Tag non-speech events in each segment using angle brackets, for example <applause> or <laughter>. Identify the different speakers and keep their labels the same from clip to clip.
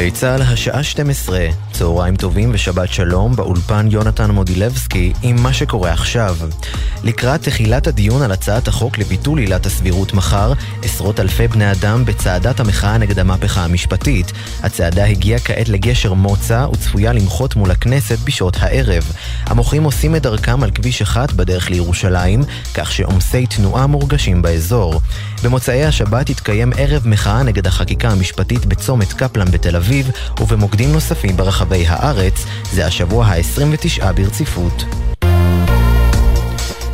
Speaker 1: גלי צה"ל, השעה 12, צהריים טובים ושבת שלום, באולפן יונתן מודילבסקי עם מה שקורה עכשיו. לקראת תחילת הדיון על הצעת החוק לביטול עילת הסבירות מחר, עשרות אלפי בני אדם בצעדת המחאה נגד המהפכה המשפטית. הצעדה הגיעה כעת לגשר מוצא וצפויה למחות מול הכנסת בשעות הערב. המוחים עושים את דרכם על כביש 1 בדרך לירושלים, כך שעומסי תנועה מורגשים באזור. במוצאי השבת התקיים ערב מחאה נגד החקיקה המשפטית בצומת קפלן בתל אביב ובמוקדים נוספים ברחבי הארץ, זה השבוע ה-29 ברציפות.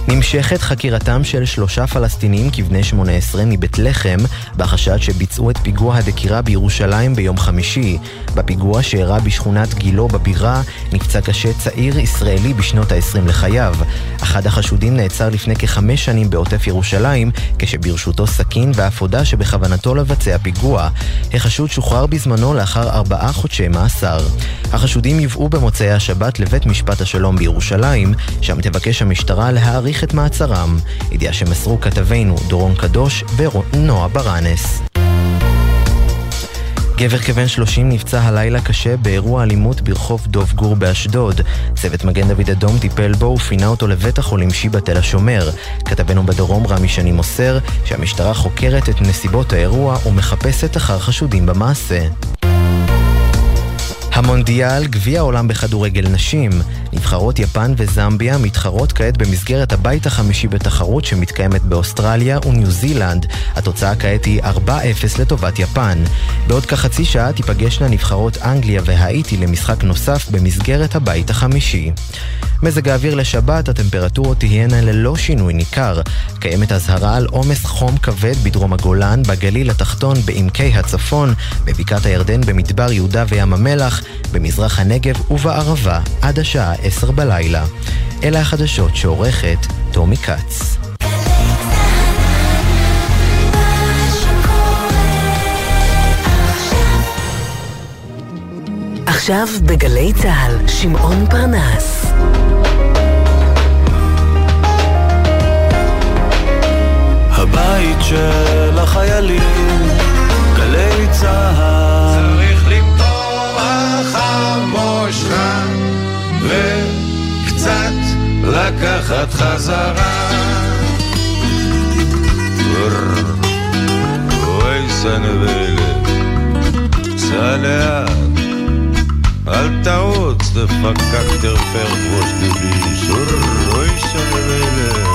Speaker 1: נמשכת חקירתם של שלושה פלסטינים כבני 18 מבית לחם בחשד שביצעו את פיגוע הדקירה בירושלים ביום חמישי. בפיגוע שאירע בשכונת גילו בבירה נפצע קשה צעיר ישראלי בשנות ה-20 לחייו. אחד החשודים נעצר לפני כחמש שנים בעוטף ירושלים כשברשותו סכין ואף הודה שבכוונתו לבצע פיגוע. החשוד שוחרר בזמנו לאחר ארבעה חודשי מאסר. החשודים יובאו במוצאי השבת לבית משפט השלום בירושלים, שם תבקש המשטרה להאריך את מעצרם. ידיעה שמסרו כתבינו דורון קדוש ונועה ברנס. גבר כבן 30 נפצע הלילה קשה באירוע אלימות ברחוב דוב גור באשדוד. צוות מגן דוד אדום טיפל בו ופינה אותו לבית החולים שיבא תל השומר. כתבנו בדרום רמי שני מוסר שהמשטרה חוקרת את נסיבות האירוע ומחפשת אחר חשודים במעשה. המונדיאל, גביע העולם בכדורגל נשים. נבחרות יפן וזמביה מתחרות כעת במסגרת הבית החמישי בתחרות שמתקיימת באוסטרליה וניו זילנד. התוצאה כעת היא 4-0 לטובת יפן. בעוד כחצי שעה תיפגשנה נבחרות אנגליה והאיטי למשחק נוסף במסגרת הבית החמישי. מזג האוויר לשבת, הטמפרטורות תהיינה ללא שינוי ניכר. קיימת אזהרה על עומס חום כבד בדרום הגולן, בגליל התחתון, בעמקי הצפון, בבקעת הירדן, במדבר יהודה וים המלח, במזרח הנגב ובערבה, עד השעה עשר בלילה. אלה החדשות שעורכת טומי כץ.
Speaker 2: עכשיו בגלי צה"ל, שמעון פרנס.
Speaker 3: הבית של החיילים, גלי צה"ל.
Speaker 4: חמושך וקצת לקחת חזרה.
Speaker 3: אוי סנבלת, סע לאט, אל תעוץ, דפקק תרפר ראש דביש, אוי סנבלת.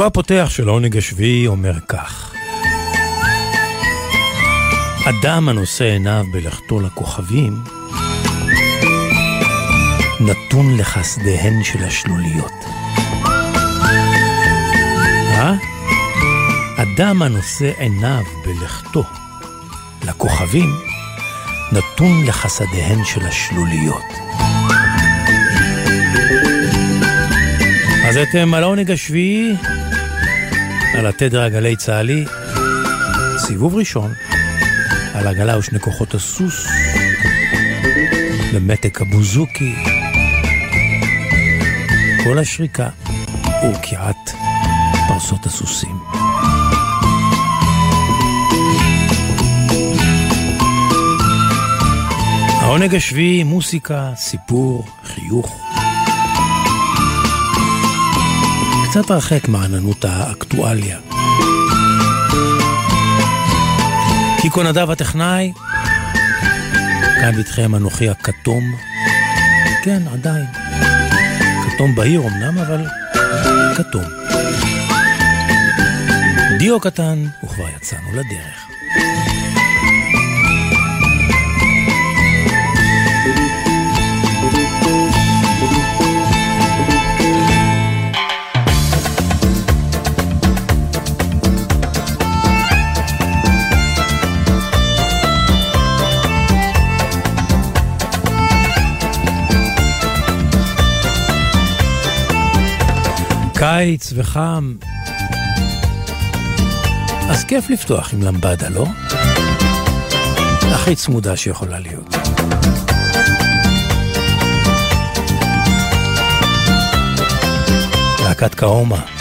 Speaker 5: פסוקו הפותח של העונג השביעי אומר כך: אדם הנושא עיניו בלכתו לכוכבים, נתון לחסדיהן של השלוליות. אה? אדם הנושא עיניו בלכתו לכוכבים, נתון לחסדיהן של השלוליות. אז אתם על העונג השביעי, על התדר הגלי צה"לי, סיבוב ראשון, על עגלה ושני כוחות הסוס, במתק הבוזוקי, כל השריקה ורקיעת פרסות הסוסים. העונג השביעי, מוסיקה, סיפור, חיוך. קצת הרחק מעננות האקטואליה. קיקו נדב הטכנאי,
Speaker 6: כאן איתכם אנוכי הכתום. כן, עדיין. כתום בהיר אמנם, אבל כתום. דיו קטן, וכבר יצאנו לדרך. קיץ וחם. אז כיף לפתוח עם למבדה, לא? הכי צמודה שיכולה להיות. להקת קאומה.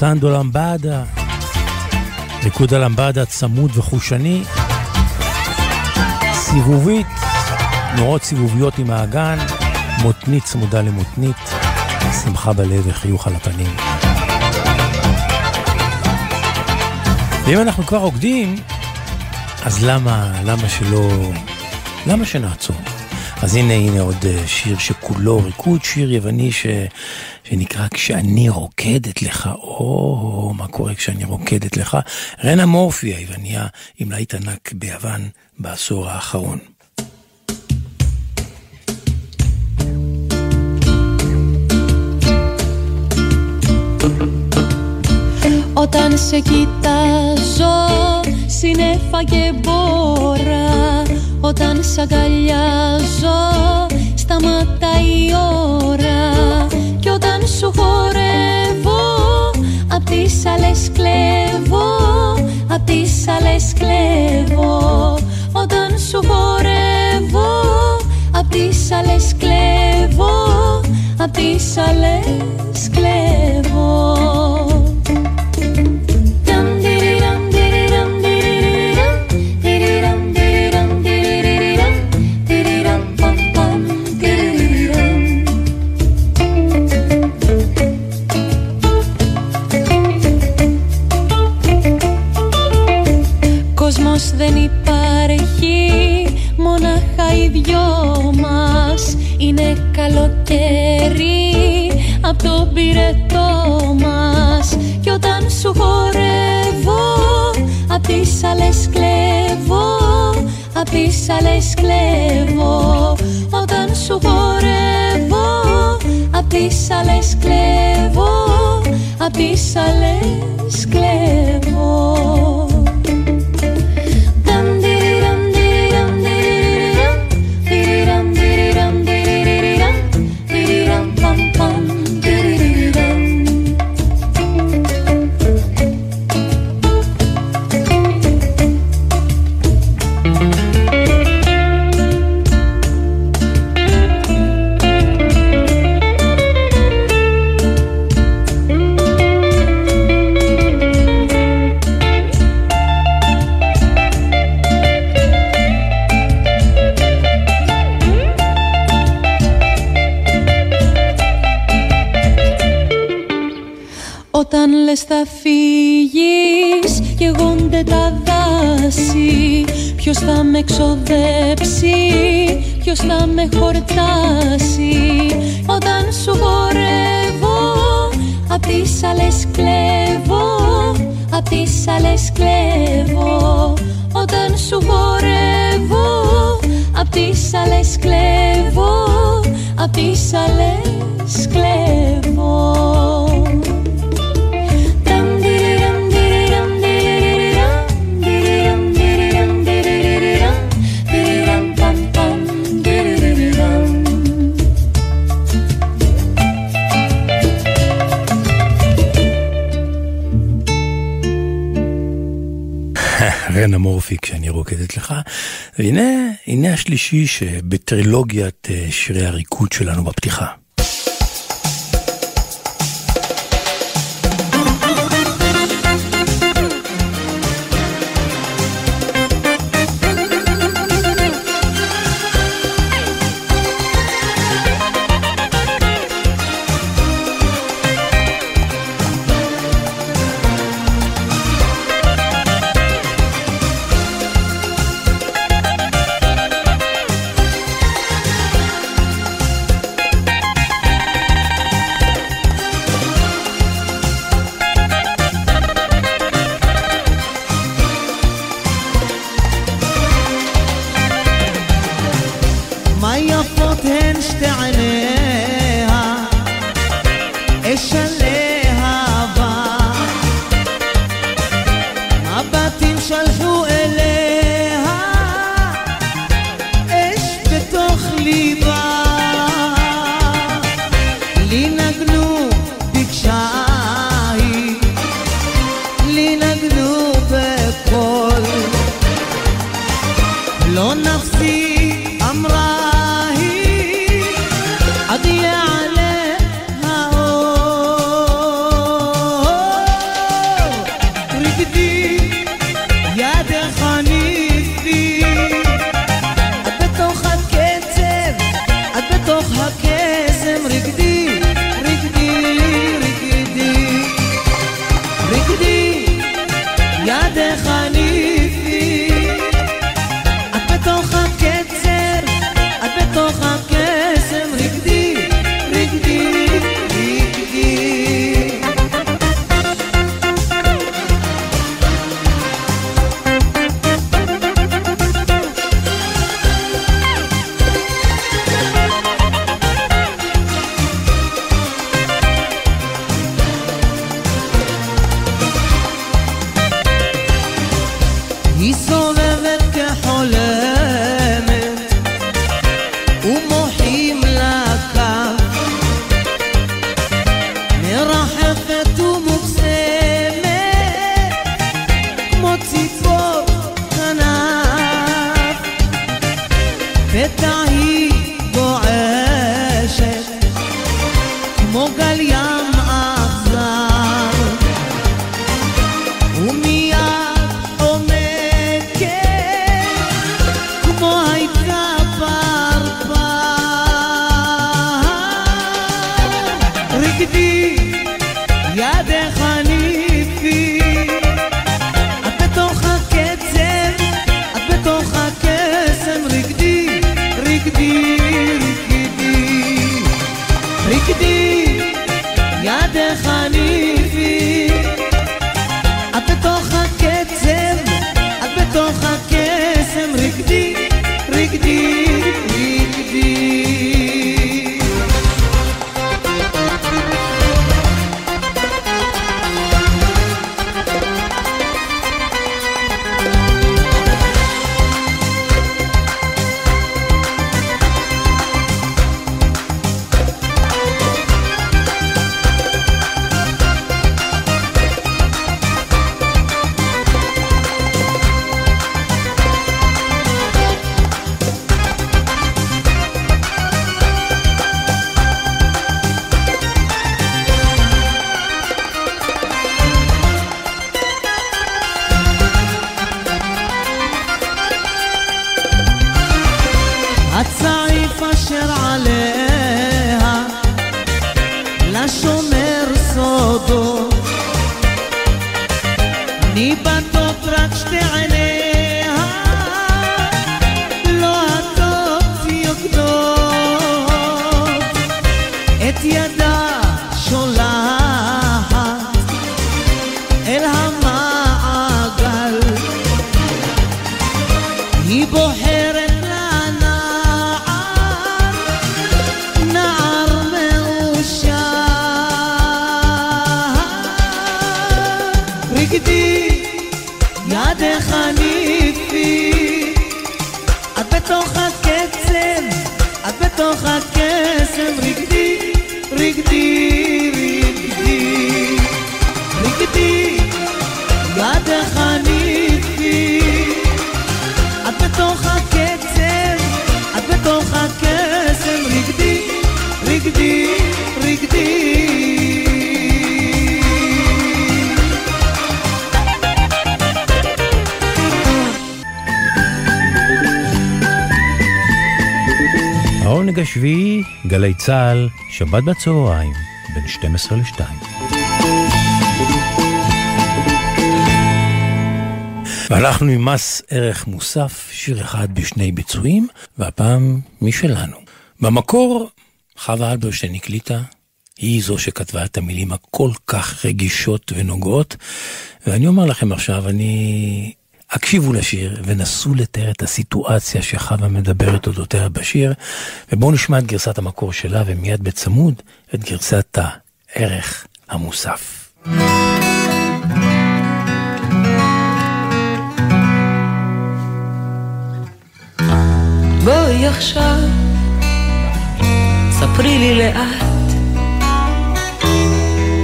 Speaker 6: סנדו למבדה, ריקוד הלמבדה צמוד וחושני, סיבובית, נורות סיבוביות עם האגן, מותנית צמודה למותנית, שמחה בלב וחיוך על הפנים. ואם אנחנו כבר רוקדים, אז למה, למה שלא, למה שנעצור? אז הנה, הנה עוד אה, שיר שכולו ריקוד, שיר יווני ש... שנקרא כשאני רוקדת לך, או, מה קורה כשאני רוקדת לך? רנה מורפי היווניה עם להיט ענק ביוון בעשור האחרון.
Speaker 7: Όταν σε κοιτάζω συνέφα και μπόρα Όταν σ' αγκαλιάζω σταματάει η ώρα Κι όταν σου χορεύω Απ' τις άλλες κλέβω Απ' τις άλλες κλέβω. Όταν σου χορεύω Απ' τις άλλες κλέβω Απ' τις άλλες κλέβω πυρετό μας. Κι όταν σου χορεύω απ' τις άλλες κλέβω απ' τις άλλες κλέβω. Όταν σου χορεύω απ' τις άλλες κλέβω απ' τις άλλες κλέβω Όταν λες θα φύγεις γόνται τα δάση. Ποιος θα με εξοδέψει, ποιος θα με χορτάσει. Όταν σου χορεύω, απ' τις άλλες κλέβω Απ' τις άλλες κλέβω. Όταν σου χορεύω, απ' τις άλλες κλέβω Απ' τις άλλες κλέβω
Speaker 8: אמורפי כשאני רוקדת לך. והנה, הנה השלישי שבטרילוגיית אה, שירי הריקוד שלנו בפתיחה.
Speaker 5: Gidi. שבת בצהריים, בין 12 ל-2. והלכנו עם מס ערך מוסף, שיר אחד בשני ביצועים, והפעם משלנו. במקור, חווה אלברשטיין הקליטה, היא זו שכתבה את המילים הכל כך רגישות ונוגעות, ואני אומר לכם עכשיו, אני הקשיבו לשיר ונסו לתאר את הסיטואציה שחווה מדברת אודותיה בשיר, ובואו נשמע את גרסת המקור שלה ומיד בצמוד את גרסת הערך המוסף.
Speaker 9: בואי עכשיו, ספרי לי לאט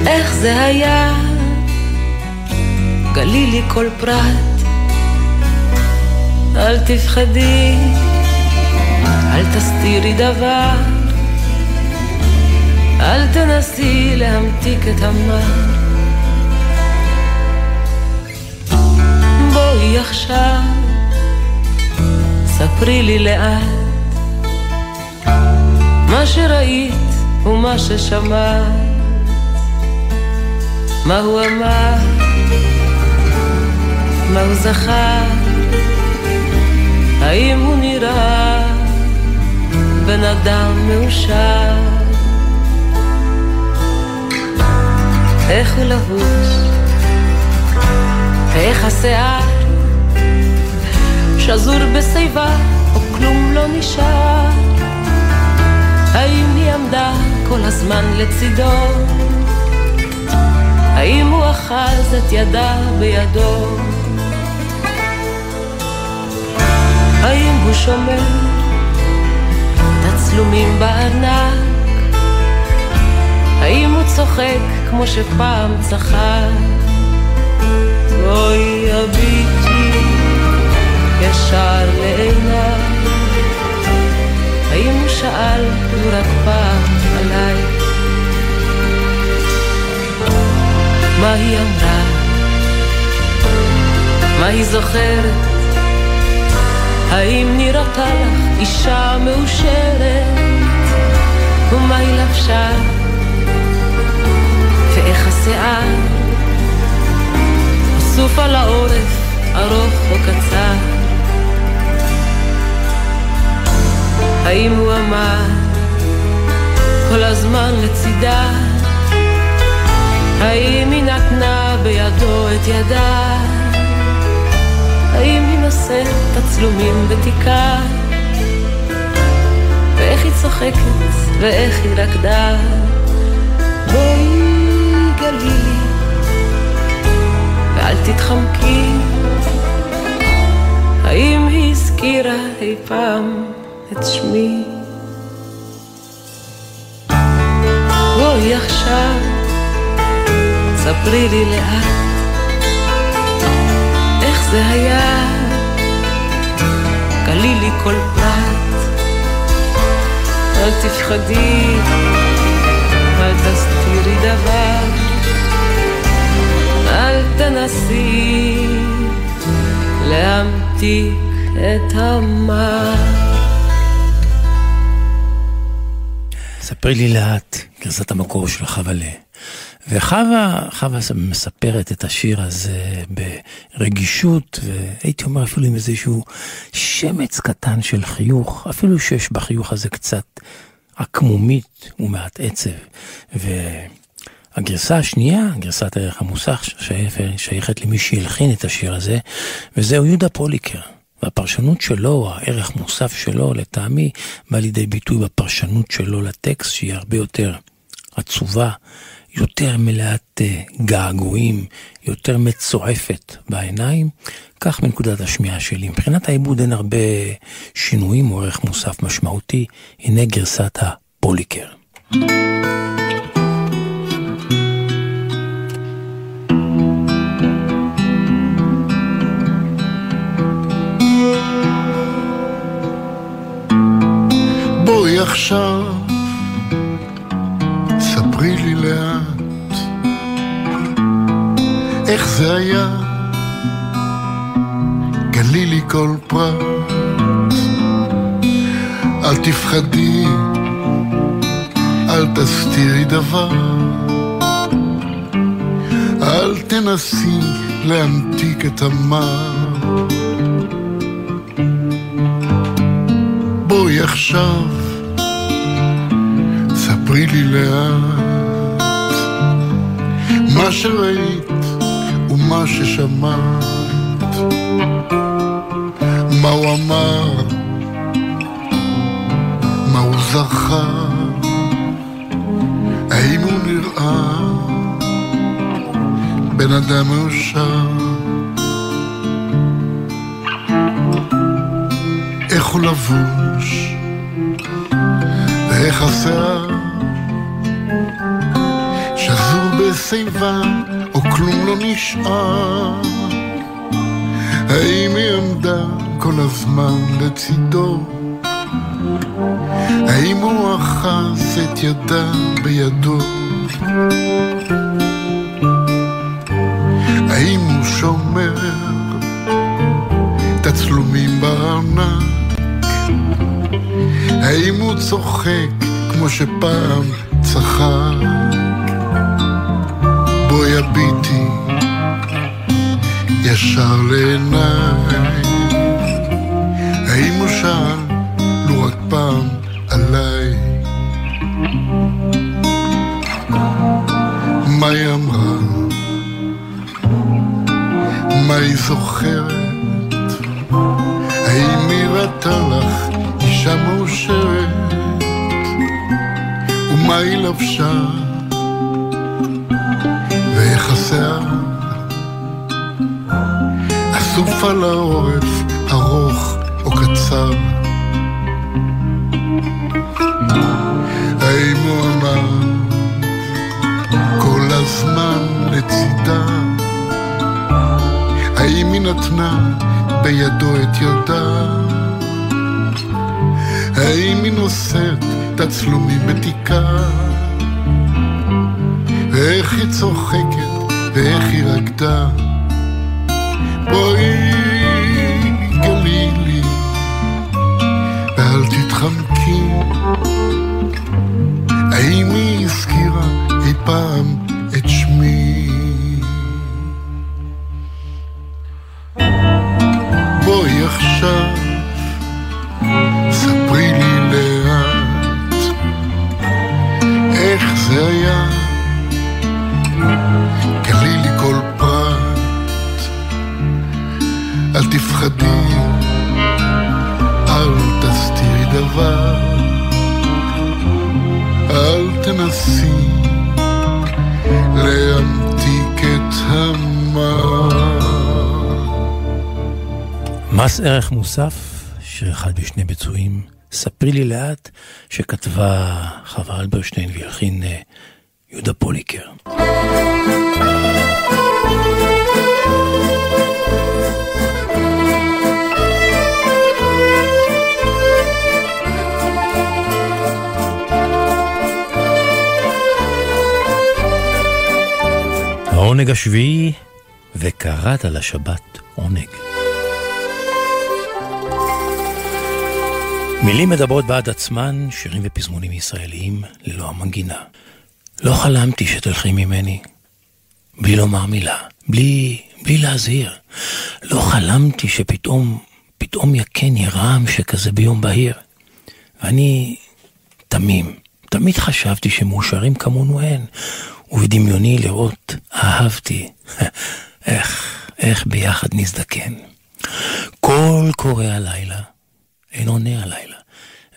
Speaker 9: איך זה היה, גלי לי כל פרט אל תפחדי, אל תסתירי דבר, אל תנסי להמתיק את המר. בואי עכשיו, ספרי לי לאט, מה שראית ומה ששמעת, מה הוא אמר, מה הוא זכר. האם הוא נראה בן אדם מאושר? איך הוא לבוש? ואיך השיער? שזור בשיבה או כלום לא נשאר? האם היא עמדה כל הזמן לצידו? האם הוא אחז את ידה בידו? האם הוא שומר את הצלומים בענק? האם הוא צוחק כמו שפעם צחק? בואי הביטי ישר לעיניי האם הוא שאל הוא רק פעם עליי? מה היא אמרה? מה היא זוכרת? האם נראתה לך אישה מאושרת? ומה היא לבשה? ואיך השיער? אסוף על העורף, ארוך או קצר? האם הוא אמר כל הזמן לצידה? האם היא נתנה בידו את ידה? האם היא נושאת תצלומים בתיקה? ואיך היא צוחקת, ואיך היא רקדה. בואי גלי לי, ואל תתחמקי. האם היא הזכירה אי פעם את שמי? בואי עכשיו, ספרי לי לאט. זה היה, גלי לי כל פרט. אל תפחדי, אל תסתירי דבר, אל תנסי להמתיק את המר.
Speaker 5: ספרי לי לאט, גרסת המקור של חבלה. וחווה, חווה מספרת את השיר הזה ברגישות, והייתי אומר אפילו עם איזשהו שמץ קטן של חיוך, אפילו שיש בחיוך הזה קצת עקמומית ומעט עצב. והגרסה השנייה, גרסת הערך המוסך, שייכת למי שהלחין את השיר הזה, וזהו יהודה פוליקר. והפרשנות שלו, הערך מוסף שלו, לטעמי, בא לידי ביטוי בפרשנות שלו לטקסט, שהיא הרבה יותר עצובה, יותר מלאת אה, געגועים, יותר מצועפת בעיניים, כך בנקודת השמיעה שלי. מבחינת העיבוד אין הרבה שינויים או ערך מוסף משמעותי. הנה גרסת הפוליקר.
Speaker 10: בואי עכשיו, ספרי לי לאט איך זה היה, גלי לי כל פרט, אל תפחדי, אל תסתירי דבר, אל תנסי להמתיק את המר. בואי עכשיו, ספרי לי לאט מה שראית ומה ששמעת, מה הוא אמר, מה הוא זכר, האם הוא נראה? בן אדם מאושר, איך הוא לבוש, ואיך השיער בשיבה, או כלום לא נשאר. האם היא עמדה כל הזמן לצידו? האם הוא אחז את ידה בידו? האם הוא שומר תצלומים בארנק? האם הוא צוחק כמו שפעם צחק? בואי הביטי ישר לעיניי האם הוא שאל לו רק פעם עליי? מה היא אמרה? מה היא זוכרת? ספרי לי לאט,
Speaker 5: שכתבה חווה אלברשטיין והלחין אה, יהודה פוליקר. העונג השביעי, וקראת לשבת עונג. מילים מדברות בעד עצמן, שירים ופזמונים ישראליים ללא המנגינה. לא חלמתי שתלכי ממני, בלי לומר מילה, בלי, בלי להזהיר. לא חלמתי שפתאום, פתאום יקני רעם שכזה ביום בהיר. ואני תמים, תמיד חשבתי שמאושרים כמונו אין, ובדמיוני לראות אהבתי. <laughs> איך, איך ביחד נזדקן. קול קורא הלילה, אין עונה הלילה,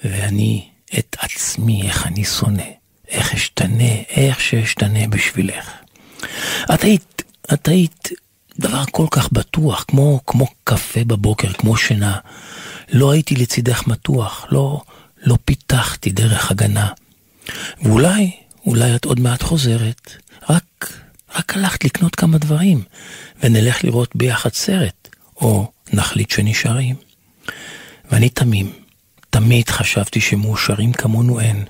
Speaker 5: ואני את עצמי, איך אני שונא, איך אשתנה, איך שאשתנה בשבילך. את היית, את היית דבר כל כך בטוח, כמו, כמו קפה בבוקר, כמו שינה. לא הייתי לצידך מתוח, לא, לא פיתחתי דרך הגנה. ואולי, אולי את עוד מעט חוזרת, רק, רק הלכת לקנות כמה דברים, ונלך לראות ביחד סרט, או נחליט שנשארים. ואני תמים, תמיד חשבתי שמאושרים כמונו אין,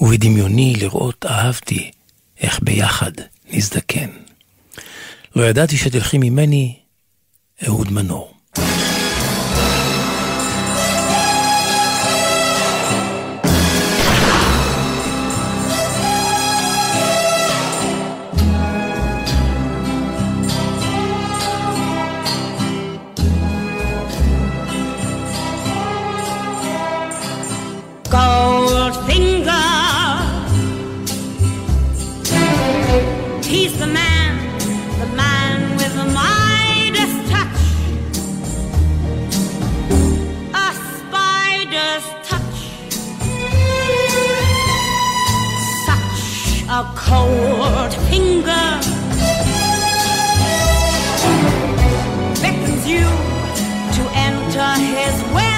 Speaker 5: ובדמיוני לראות אהבתי איך ביחד נזדקן. לא ידעתי שתלכי ממני, אהוד מנור. Goldfinger. He's the man, the man with the Midas touch.
Speaker 11: A spider's touch. Such a cold finger. Beckons you to enter his way.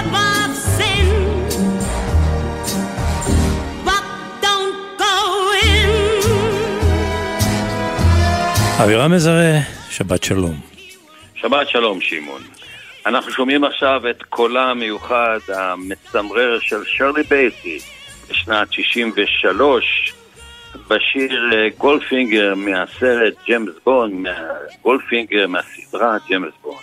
Speaker 5: אבירם מזרה, שבת שלום.
Speaker 12: שבת שלום, שמעון. אנחנו שומעים עכשיו את קולה המיוחד, המצמרר של שרלי בייסי בשנת 63, בשיר אה, גולפינגר מהסרט ג'יימס בון, גולפינגר מהסדרה ג'יימס בון.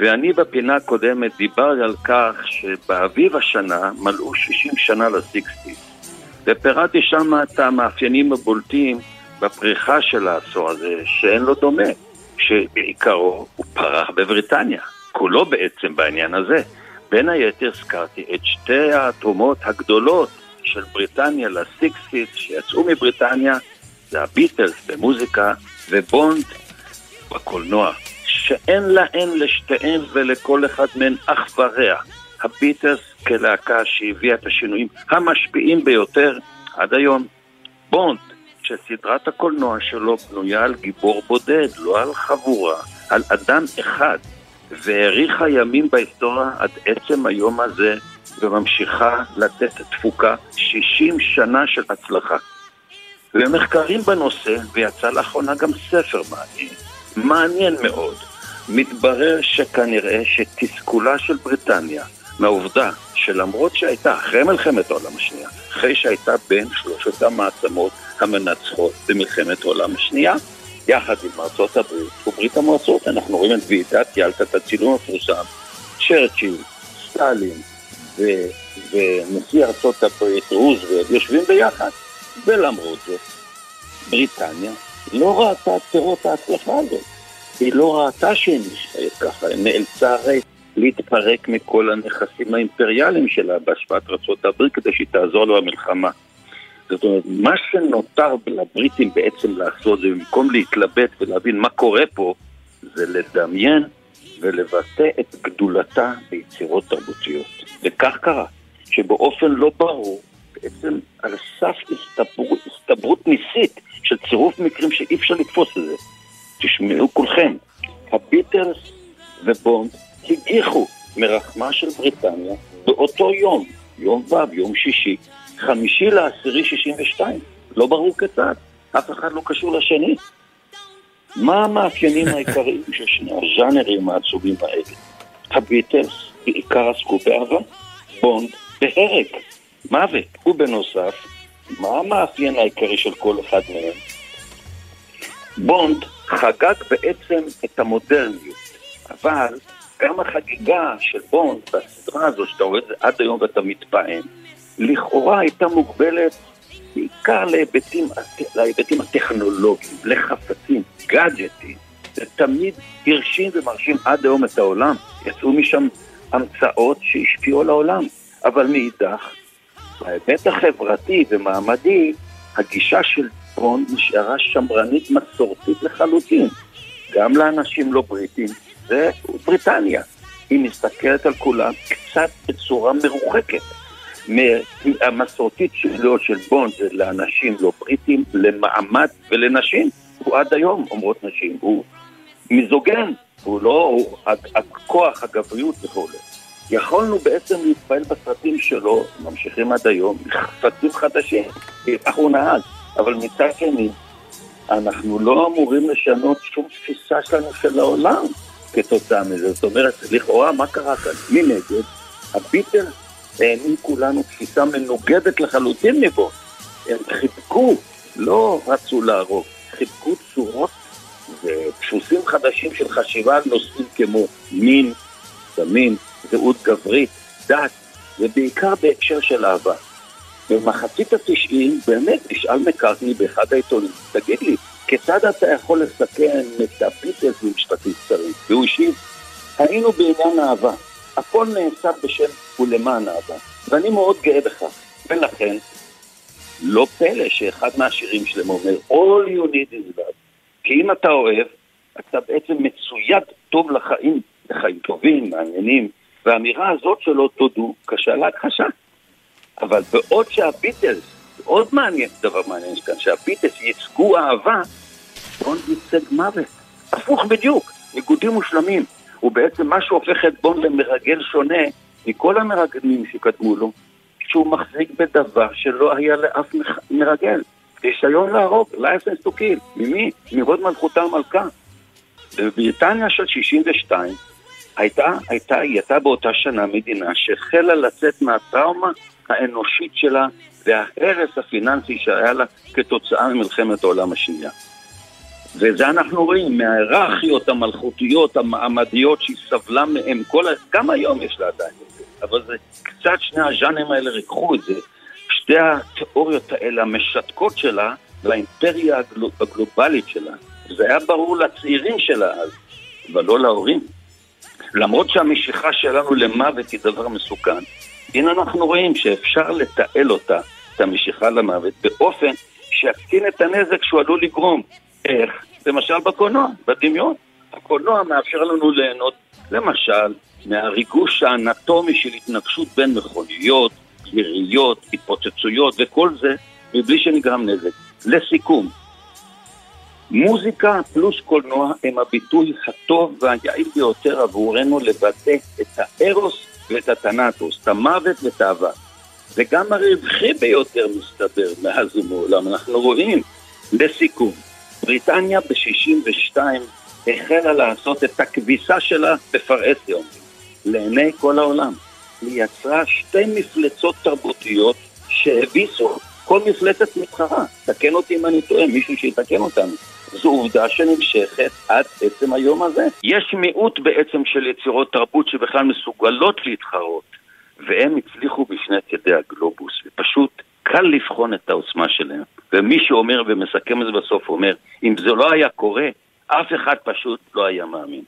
Speaker 12: ואני בפינה הקודמת דיברתי על כך שבאביב השנה מלאו 60 שנה לסיקסטי. ופירטתי שם את המאפיינים הבולטים בפריחה של העשור הזה, שאין לו דומה, שבעיקרו הוא פרח בבריטניה, כולו בעצם בעניין הזה. בין היתר הזכרתי את שתי התרומות הגדולות של בריטניה לסיקסיס שיצאו מבריטניה זה הביטלס במוזיקה ובונד בקולנוע, שאין להן לשתיהן ולכל אחד מהן אח ורע. הביטלס כלהקה שהביאה את השינויים המשפיעים ביותר עד היום. בונד, שסדרת הקולנוע שלו בנויה על גיבור בודד, לא על חבורה, על אדם אחד, והאריכה ימים בהיסטוריה עד עצם היום הזה וממשיכה לתת תפוקה 60 שנה של הצלחה. ומחקרים בנושא, ויצא לאחרונה גם ספר מעניין, מעניין מאוד. מתברר שכנראה שתסכולה של בריטניה מהעובדה שלמרות שהייתה אחרי מלחמת העולם השנייה, אחרי שהייתה בין שלושת המעצמות המנצחות במלחמת העולם השנייה, יחד עם ארצות הברית וברית המועצות, אנחנו רואים את ועידת ילטה, את הצילום המפורסם, צ'רצ'יל, סטלין, ו- ונשיא ארצות הברית רוזוולט יושבים ביחד. ולמרות זאת, בריטניה לא ראתה את פירות ההצלחה הזאת. היא לא ראתה שהיא נשארת ככה, היא נאלצה הרי להתפרק מכל הנכסים האימפריאליים שלה בהשפעת הברית כדי שהיא תעזור לו במלחמה. זאת אומרת, מה שנותר לבריטים בעצם לעשות זה במקום להתלבט ולהבין מה קורה פה, זה לדמיין ולבטא את גדולתה ביצירות תרבותיות. וכך קרה, שבאופן לא ברור, בעצם על סף הסתברות, הסתברות ניסית של צירוף מקרים שאי אפשר לתפוס את זה. תשמעו כולכם, הביטלס ובונד הגיחו מרחמה של בריטניה באותו יום, יום ו', יום שישי, חמישי לעשירי שישים ושתיים. לא ברור כיצד, אף אחד לא קשור לשני. מה המאפיינים <laughs> העיקריים של שני הז'אנרים העצובים האלה? הביטלס בעיקר עסקו באהבה, בונד בהרג, מוות, ובנוסף, מה המאפיין העיקרי של כל אחד מהם? בונד חגג בעצם את המודרניות, אבל גם החגיגה של בונד בסדרה הזו, שאתה רואה את זה עד היום ואתה מתפעם, לכאורה הייתה מוגבלת בעיקר להיבטים, להיבטים הטכנולוגיים, לחפצים, גאדג'טים. זה תמיד הרשים ומרשים עד היום את העולם. יצאו משם המצאות שהשפיעו על העולם. אבל מאידך, בהיבט החברתי ומעמדי, הגישה של בונד נשארה שמרנית מסורתית לחלוטין. גם לאנשים לא בריטים, זה בריטניה. היא מסתכלת על כולם קצת בצורה מרוחקת. מהמסורתית שלו, של בונד, זה לאנשים לא בריטים, למעמד ולנשים. הוא עד היום, אומרות נשים, הוא מיזוגן, הוא לא, הוא, הכוח, הגבריות וכו'. יכולנו בעצם להתפעל בסרטים שלו, ממשיכים עד היום, סרטים חדשים, כך הוא נהג. אבל מצד שני, אנחנו לא אמורים לשנות שום תפיסה שלנו של העולם כתוצאה מזה. זאת אומרת, לכאורה, מה קרה כאן? מנגד, הביטלס העניק כולנו תפיסה מנוגדת לחלוטין מבו. הם חיבקו, לא רצו להרוג, חיבקו צורות ודפוסים חדשים של חשיבה על נושאים כמו מין, סמים, זהות גברית, דת, ובעיקר בהקשר של אהבה. במחצית התשעים באמת נשאל מקארטני באחד העיתונים, תגיד לי, כיצד אתה יכול לסכן את הביטלס במשפטים קצרים? והוא השיב, היינו בעניין אהבה, הכל נעשה בשם ולמען אהבה, ואני מאוד גאה בכך, ולכן לא פלא שאחד מהשירים שלהם אומר All you need is love, כי אם אתה אוהב, אתה בעצם מצויד טוב לחיים, לחיים טובים, מעניינים, והאמירה הזאת שלו, תודו, קשה להכחשה. אבל בעוד שהביטלס, עוד מעניין, דבר מעניין כאן, שהביטלס ייצגו אהבה, בונד ייצג מוות. הפוך בדיוק, ניגודים מושלמים. הוא בעצם מה שהופך את בונד למרגל שונה מכל המרגלים שקדמו לו, שהוא מחזיק בדבר שלא היה לאף מרגל. רישיון להרוג, license to kill. ממי? מהוד מלכותה המלכה. בבריטניה של 62 הייתה, הייתה, היא הייתה באותה שנה מדינה שהחלה לצאת מהטראומה האנושה שלה וההרס הפיננסי שהיה לה כתוצאה ממלחמת העולם השנייה. וזה אנחנו רואים מההיררכיות המלכותיות, המעמדיות שהיא סבלה מהם, כל, גם היום יש לה עדיין את זה, אבל זה קצת שני הז'אנים האלה ריככו את זה. שתי התיאוריות האלה המשתקות שלה לאימפריה הגלובלית שלה. זה היה ברור לצעירים שלה אז, אבל לא להורים. למרות שהמשיכה שלנו למוות היא דבר מסוכן, הנה אנחנו רואים שאפשר לתעל אותה, את המשיכה למוות, באופן שיקטין את הנזק שהוא עלול לגרום. איך? למשל בקולנוע, בדמיון. הקולנוע מאפשר לנו ליהנות, למשל, מהריגוש האנטומי של התנגשות בין מכוניות, יריות, התפוצצויות וכל זה, מבלי שנגרם נזק. לסיכום, מוזיקה פלוס קולנוע הם הביטוי הטוב והיעיל ביותר עבורנו לבטא את הארוס ואת התנאטוס, את המוות ואת האהבה. וגם הרווחי ביותר מסתבר מאז ומעולם. אנחנו רואים, לסיכום, בריטניה ב-62 החלה לעשות את הכביסה שלה בפרהסיה, לעיני כל העולם. היא יצרה שתי מפלצות תרבותיות שהביסו כל מפלצת מתחרה. תקן אותי אם אני טועה, מישהו שיתקן אותנו. זו עובדה שנמשכת עד עצם היום הזה. יש מיעוט בעצם של יצירות תרבות שבכלל מסוגלות להתחרות, והם הצליחו בשני צידי הגלובוס, ופשוט קל לבחון את העוצמה שלהם. ומי שאומר ומסכם את זה בסוף אומר, אם זה לא היה קורה, אף אחד פשוט לא היה מאמין.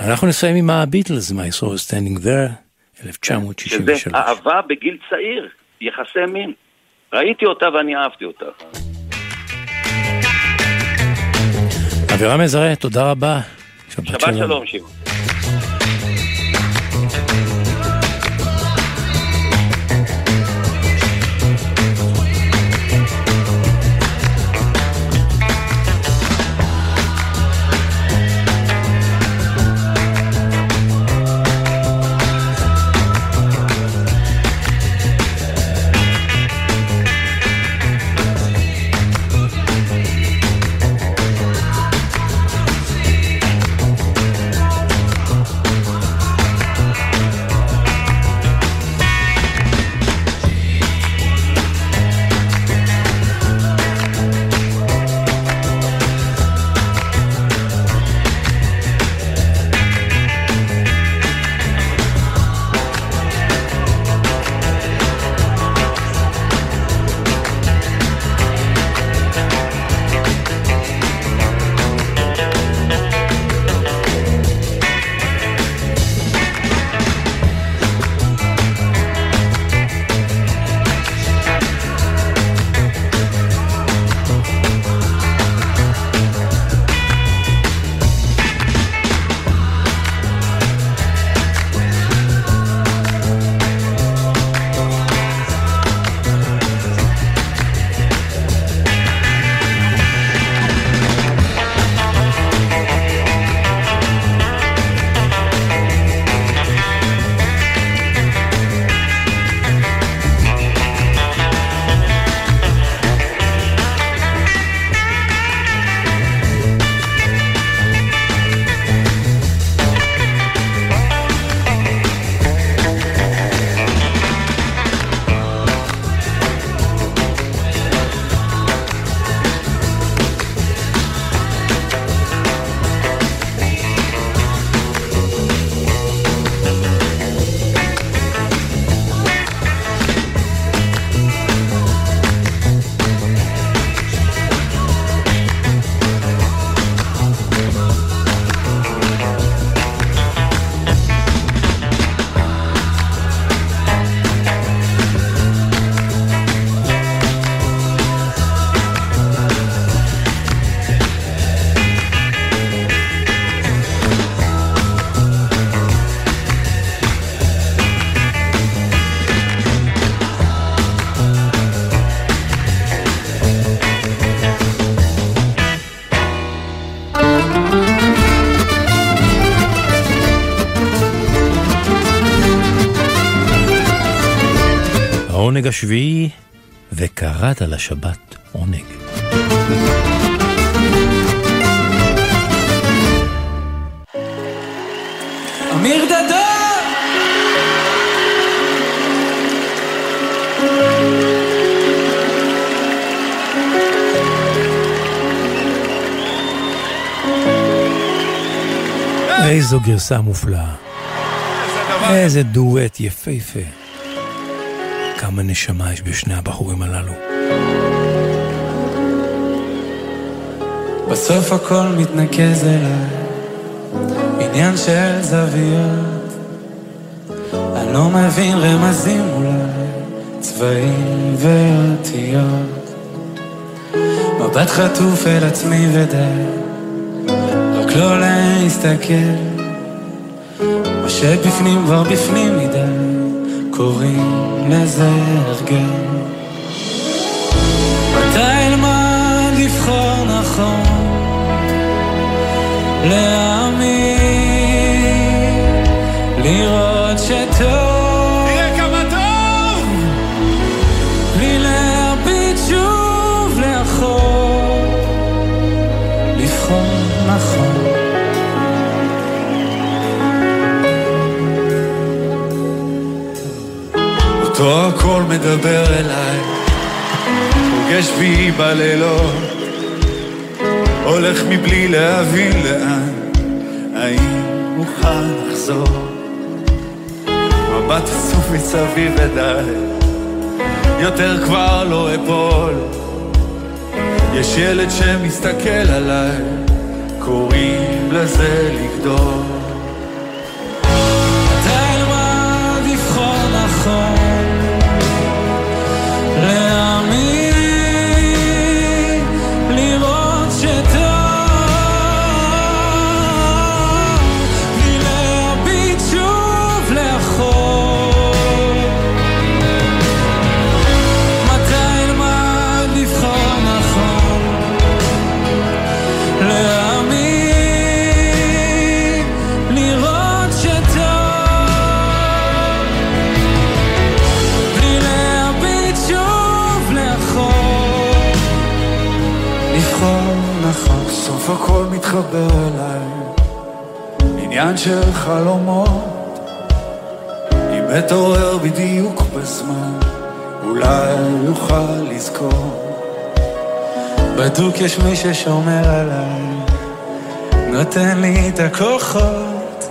Speaker 5: אנחנו נסיים עם הביטלס, My Soul Standing There, 1963.
Speaker 12: שזה אהבה בגיל צעיר, יחסי מין. ראיתי אותה ואני אהבתי אותה.
Speaker 5: אבירם מזרה, תודה רבה.
Speaker 12: שבת שלום, שמעון.
Speaker 5: השביעי, וקראת לשבת עונג.
Speaker 13: אמיר דדון!
Speaker 5: איזו גרסה מופלאה. איזה דואט יפהפה. כמה נשמה יש בשני הבחורים הללו.
Speaker 13: בסוף הכל מתנקז אליי, עניין של זוויות. אני לא מבין רמזים אולי, צבעים ואותיות. מבט חטוף אל עצמי ודי, רק לא להסתכל. מה שבפנים כבר בפנים קוראים לזה הרגל. מתי אלמד לבחור נכון, להאמין, לראות
Speaker 4: אותו הקול מדבר אליי, פוגש בי בלילות, הולך מבלי להבין לאן, האם אוכל לחזור? מבט אסוף מסביב ודי, יותר כבר לא אפול. יש ילד שמסתכל עליי, קוראים לזה לגדול. הכל מתחבר אליי, עניין של חלומות. אם אתעורר בדיוק בזמן, אולי אוכל לזכור.
Speaker 13: בדוק יש מי ששומר עליי, נותן לי את הכוחות.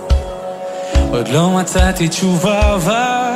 Speaker 13: עוד לא מצאתי תשובה, אבל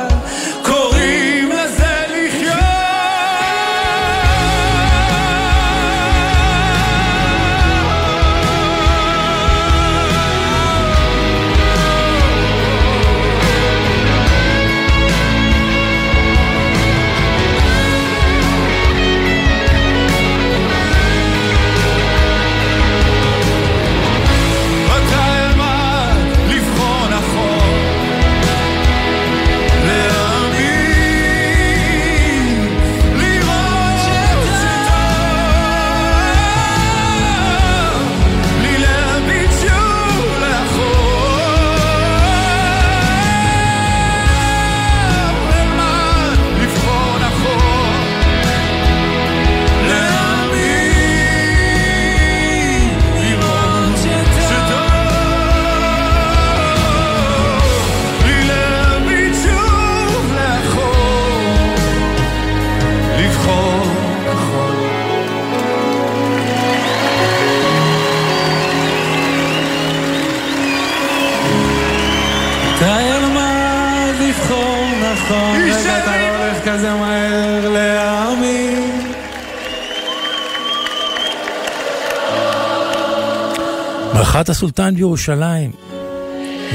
Speaker 5: ברכת הסולטן בירושלים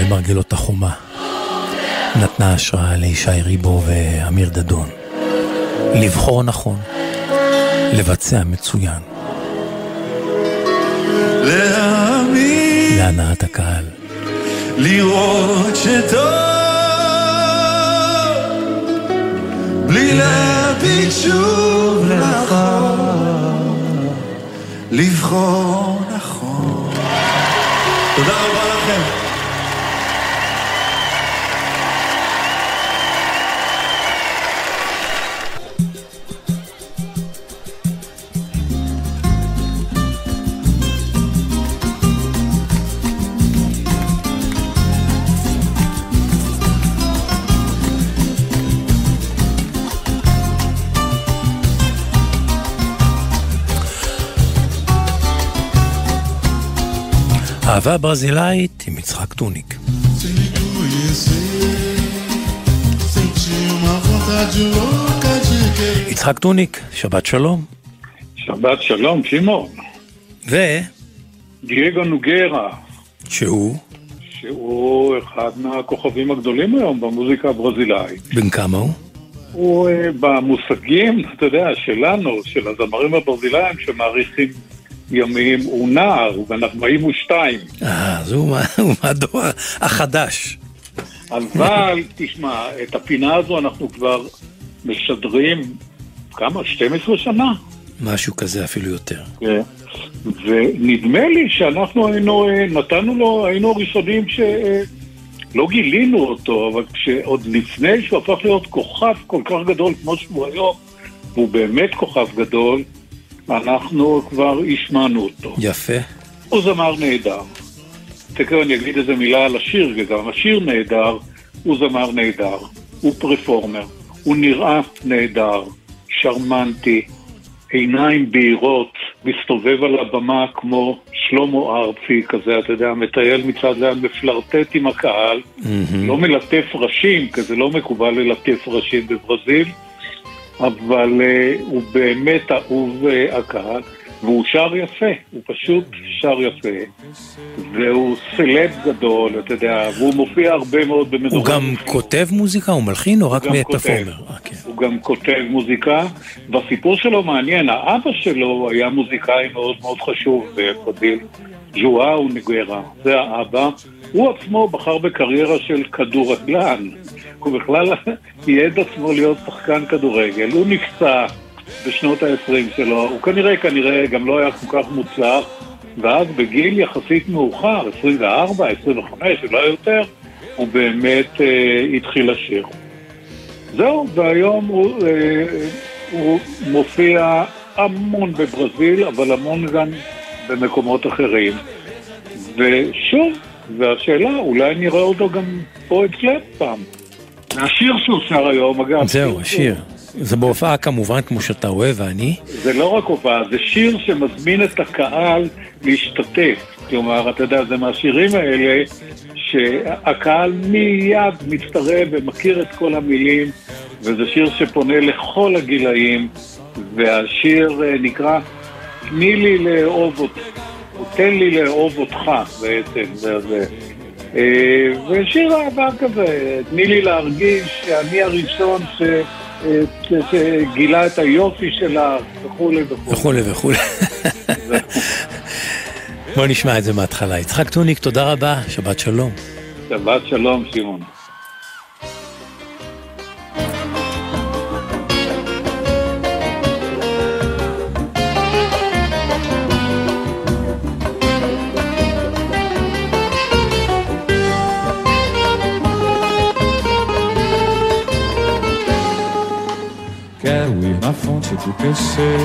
Speaker 5: למרגלות החומה נתנה השראה לישי ריבו ואמיר דדון. לבחור נכון, לבצע מצוין,
Speaker 4: להאמין,
Speaker 5: להנאת הקהל.
Speaker 4: לראות שטוב, בלי להביט שוב לאחור, לבחור
Speaker 5: אהבה ברזילאית עם יצחק טוניק. יצחק טוניק, שבת שלום.
Speaker 14: שבת שלום, שמעון.
Speaker 5: ו...
Speaker 14: דייגו נוגרה,
Speaker 5: שהוא?
Speaker 14: שהוא אחד מהכוכבים הגדולים היום במוזיקה הברזילאית.
Speaker 5: בן כמה הוא?
Speaker 14: הוא אה, במושגים, אתה יודע, שלנו, של הזמרים הברזילאים שמעריכים ימים, הוא נער, הוא בן 42.
Speaker 5: אה, אז הוא מה- הוא מהדור החדש.
Speaker 14: אבל, תשמע, את הפינה הזו אנחנו כבר משדרים, כמה? 12 שנה?
Speaker 5: משהו כזה אפילו יותר.
Speaker 14: כן. ונדמה לי שאנחנו היינו, אה, נתנו לו, היינו הראשונים שלא גילינו אותו, אבל כשעוד לפני שהוא הפך להיות כוכב כל כך גדול כמו שהוא היום, והוא באמת כוכב גדול, אנחנו כבר השמענו אותו.
Speaker 5: יפה.
Speaker 14: הוא זמר נהדר. תכף אני אגיד איזה מילה על השיר, כי גם השיר נהדר, הוא זמר נהדר, הוא פרפורמר, הוא נראה נהדר, שרמנטי, עיניים בהירות, מסתובב על הבמה כמו שלמה ארצי כזה, אתה יודע, מטייל מצד ליד, מפלרטט עם הקהל, לא מלטף ראשים, כי זה לא מקובל ללטף ראשים בברזיל, אבל uh, הוא באמת אהוב uh, הקהל, והוא שר יפה, הוא פשוט שר יפה, והוא סלב גדול, אתה יודע, והוא מופיע הרבה מאוד במדורי...
Speaker 5: הוא גם כותב מוזיקה, הוא מלחין או רק
Speaker 14: גם
Speaker 5: פרפורמר?
Speaker 14: הוא גם כותב מוזיקה, והסיפור שלו מעניין, האבא שלו היה מוזיקאי מאוד מאוד חשוב בברזיל, ז'ואאו ניגרה, זה האבא, הוא עצמו בחר בקריירה של כדורגלן, הוא בכלל ייעד עצמו להיות שחקן כדורגל, הוא נפצע בשנות ה-20 שלו, הוא כנראה, כנראה גם לא היה כל כך מוצלח, ואז בגיל יחסית מאוחר, 24, 25, אולי יותר, הוא באמת אה, התחיל לשיר. זהו, והיום הוא, אה, הוא מופיע המון בברזיל, אבל המון גם במקומות אחרים. ושוב, והשאלה, אולי נראה אותו גם פה אצלנו פעם. והשיר שהוא שר היום, אגב,
Speaker 5: זהו, השיר. זה בהופעה כמובן, כמו שאתה אוהב, ואני.
Speaker 14: זה לא רק הופעה, זה שיר שמזמין את הקהל להשתתף. כלומר, אתה יודע, זה מהשירים האלה שהקהל מיד מצטרף ומכיר את כל המילים, וזה שיר שפונה לכל הגילאים, והשיר אה, נקרא תני לי לאהוב אותך, או תן לי לאהוב אותך בעצם, זה זה. אה, ושיר אהבה כזה, תני לי להרגיש שאני הראשון ש... אה, ש- שגילה את היופי שלך וכולי וכולי.
Speaker 5: וכולי וכולי. <laughs> בוא נשמע את זה מההתחלה. יצחק טוניק, תודה רבה, שבת שלום.
Speaker 14: שבת שלום, שמעון.
Speaker 13: Crescer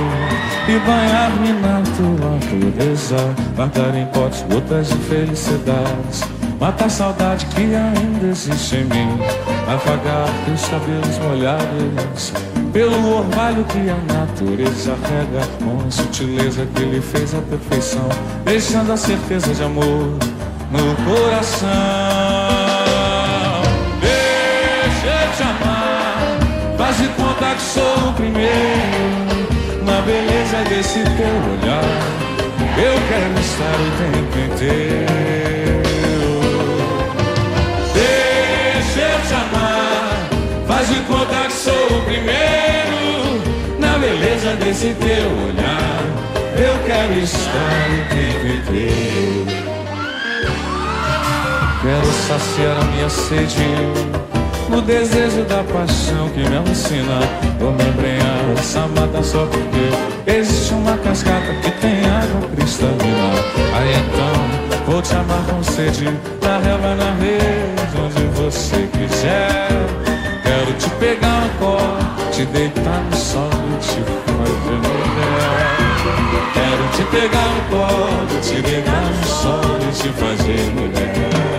Speaker 13: e banhar-me na tua pureza, guardar em potes gotas de felicidades, matar a saudade que ainda existe em mim, afagar teus cabelos molhados pelo orvalho que a natureza rega com a sutileza que lhe fez a perfeição, deixando a certeza de amor no coração. Deixa eu te amar, faz de conta que sou o primeiro beleza desse teu olhar. Eu quero estar o tempo inteiro. Deixa eu te amar, faz de conta que sou o primeiro na beleza desse teu olhar. Eu quero estar o tempo inteiro. Quero saciar a minha sede no desejo da paixão que me alucina. Vou me embrenhar essa mata só porque existe uma cascata que tem água cristalina. Aí então vou te amar com sede na relva na rede onde você quiser. Quero te pegar no colo, te deitar no sol e te fazer mulher. Quero te pegar no colo, te deitar no sol e te fazer mulher.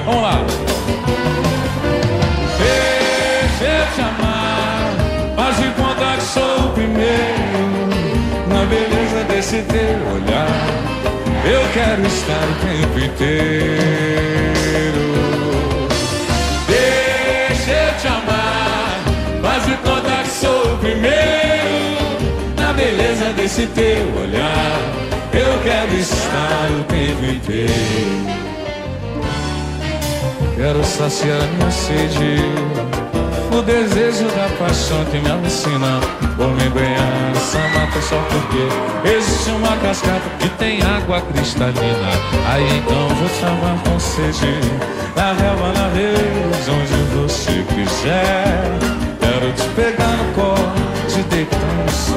Speaker 13: Vamos lá. Faz de conta que sou o primeiro na beleza desse teu olhar. Eu quero estar o tempo inteiro. Deixa eu te amar, faz de conta que sou o primeiro. Na beleza desse teu olhar, eu quero estar o tempo inteiro. Quero saciar minha sede O desejo da paixão que me alucina. Vou me banhar mata só porque Existe uma cascata que tem água cristalina. Aí então vou te amar com sede. Na relva, na rede, onde você quiser. Quero te pegar no colo, te deitar no sol.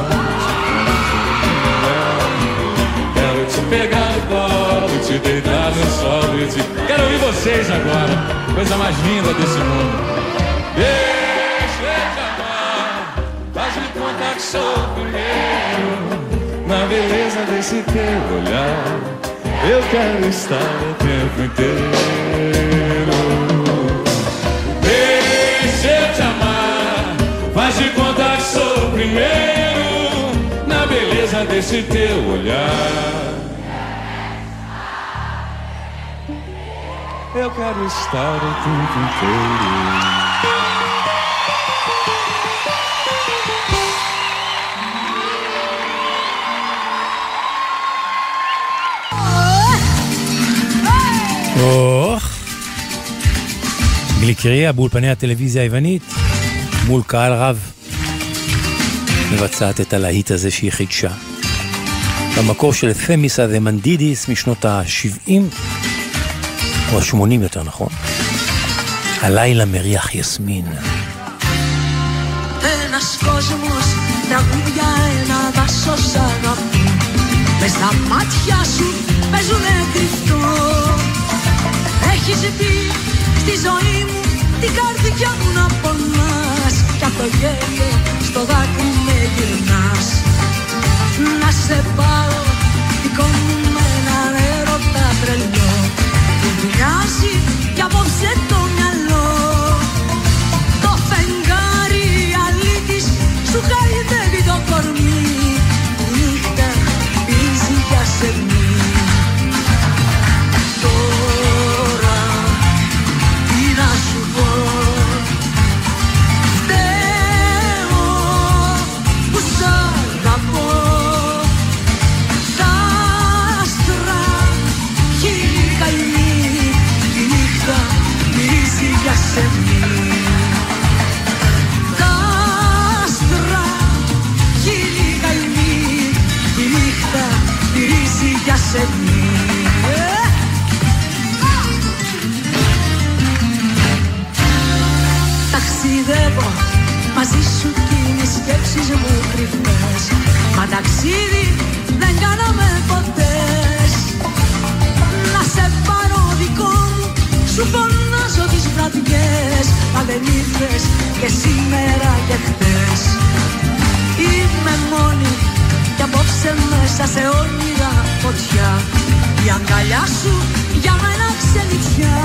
Speaker 13: Quero te pegar no colo, te deitar no sol. E te... Quero ouvir vocês agora, coisa mais linda desse mundo. Deixa sou primeiro. Na beleza desse teu olhar, eu quero estar o tempo inteiro. Deixa eu te amar, faz de conta que sou o primeiro na beleza desse teu olhar. Eu quero estar o tempo inteiro.
Speaker 5: אוח, גליקריה באולפני הטלוויזיה היוונית, מול קהל רב, מבצעת את הלהיט הזה שהיא חידשה. במקור של תמיסה ומנדידיס משנות ה-70, או ה-80 יותר נכון. הלילה מריח יסמין.
Speaker 15: Ένας κόσμος τραγούδια ένα δάσος αγαπή Μες στα μάτια σου παίζουνε κρυφτό Έχεις δει στη ζωή μου την καρδιά μου να πονάς. Κι απ' το γέλιο στο δάκρυ με γυρνάς. Να σε πάρω δικό μου με έναν έρωτα τρελό Που μοιάζει κι απόψε το μυαλό. Το φεγγάρι αλήτης σου χαϊδεύει σκέψεις μου κρυφές Μα ταξίδι δεν κάναμε ποτές. Να σε πάρω δικό μου σου φωνάζω τις βραδιές. Μα δεν ήρθες και σήμερα και χτες Είμαι μόνη κι απόψε μέσα σε όνειρα φωτιά. Η αγκαλιά σου για μένα ξενιτιά.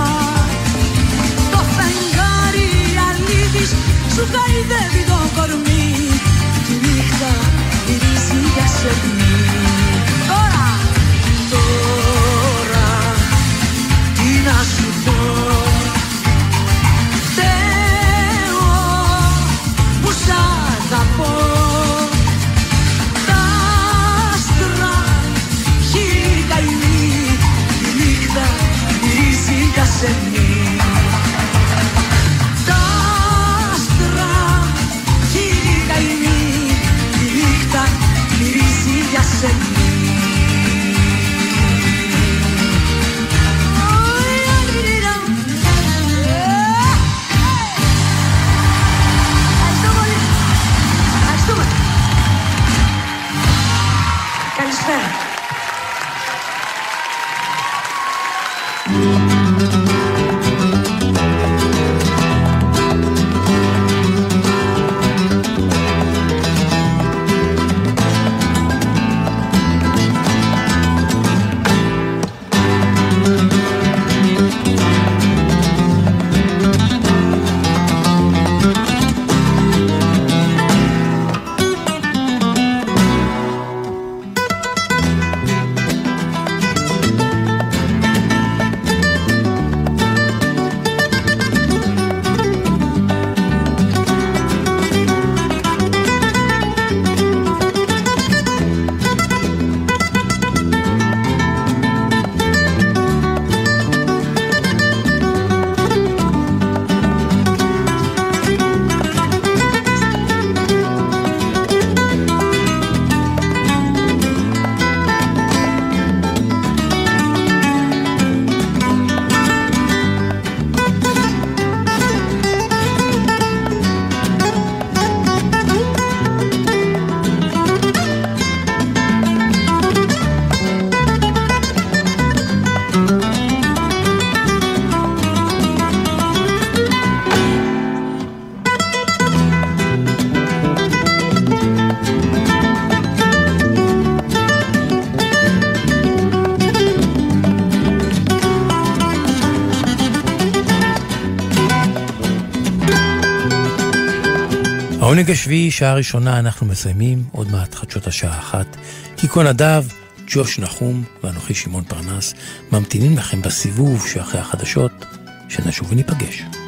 Speaker 15: Το φεγγάρι αλήθης σου χαϊδεύει το κορμί Τη νύχτα γυρίζει για σεμί Τώρα, τώρα, τι να σου πω
Speaker 5: העונג השביעי, שעה ראשונה, אנחנו מסיימים, עוד מעט חדשות השעה אחת. קיקו נדב, ג'וש נחום ואנוכי שמעון פרנס ממתינים לכם בסיבוב שאחרי החדשות, שנשוב וניפגש.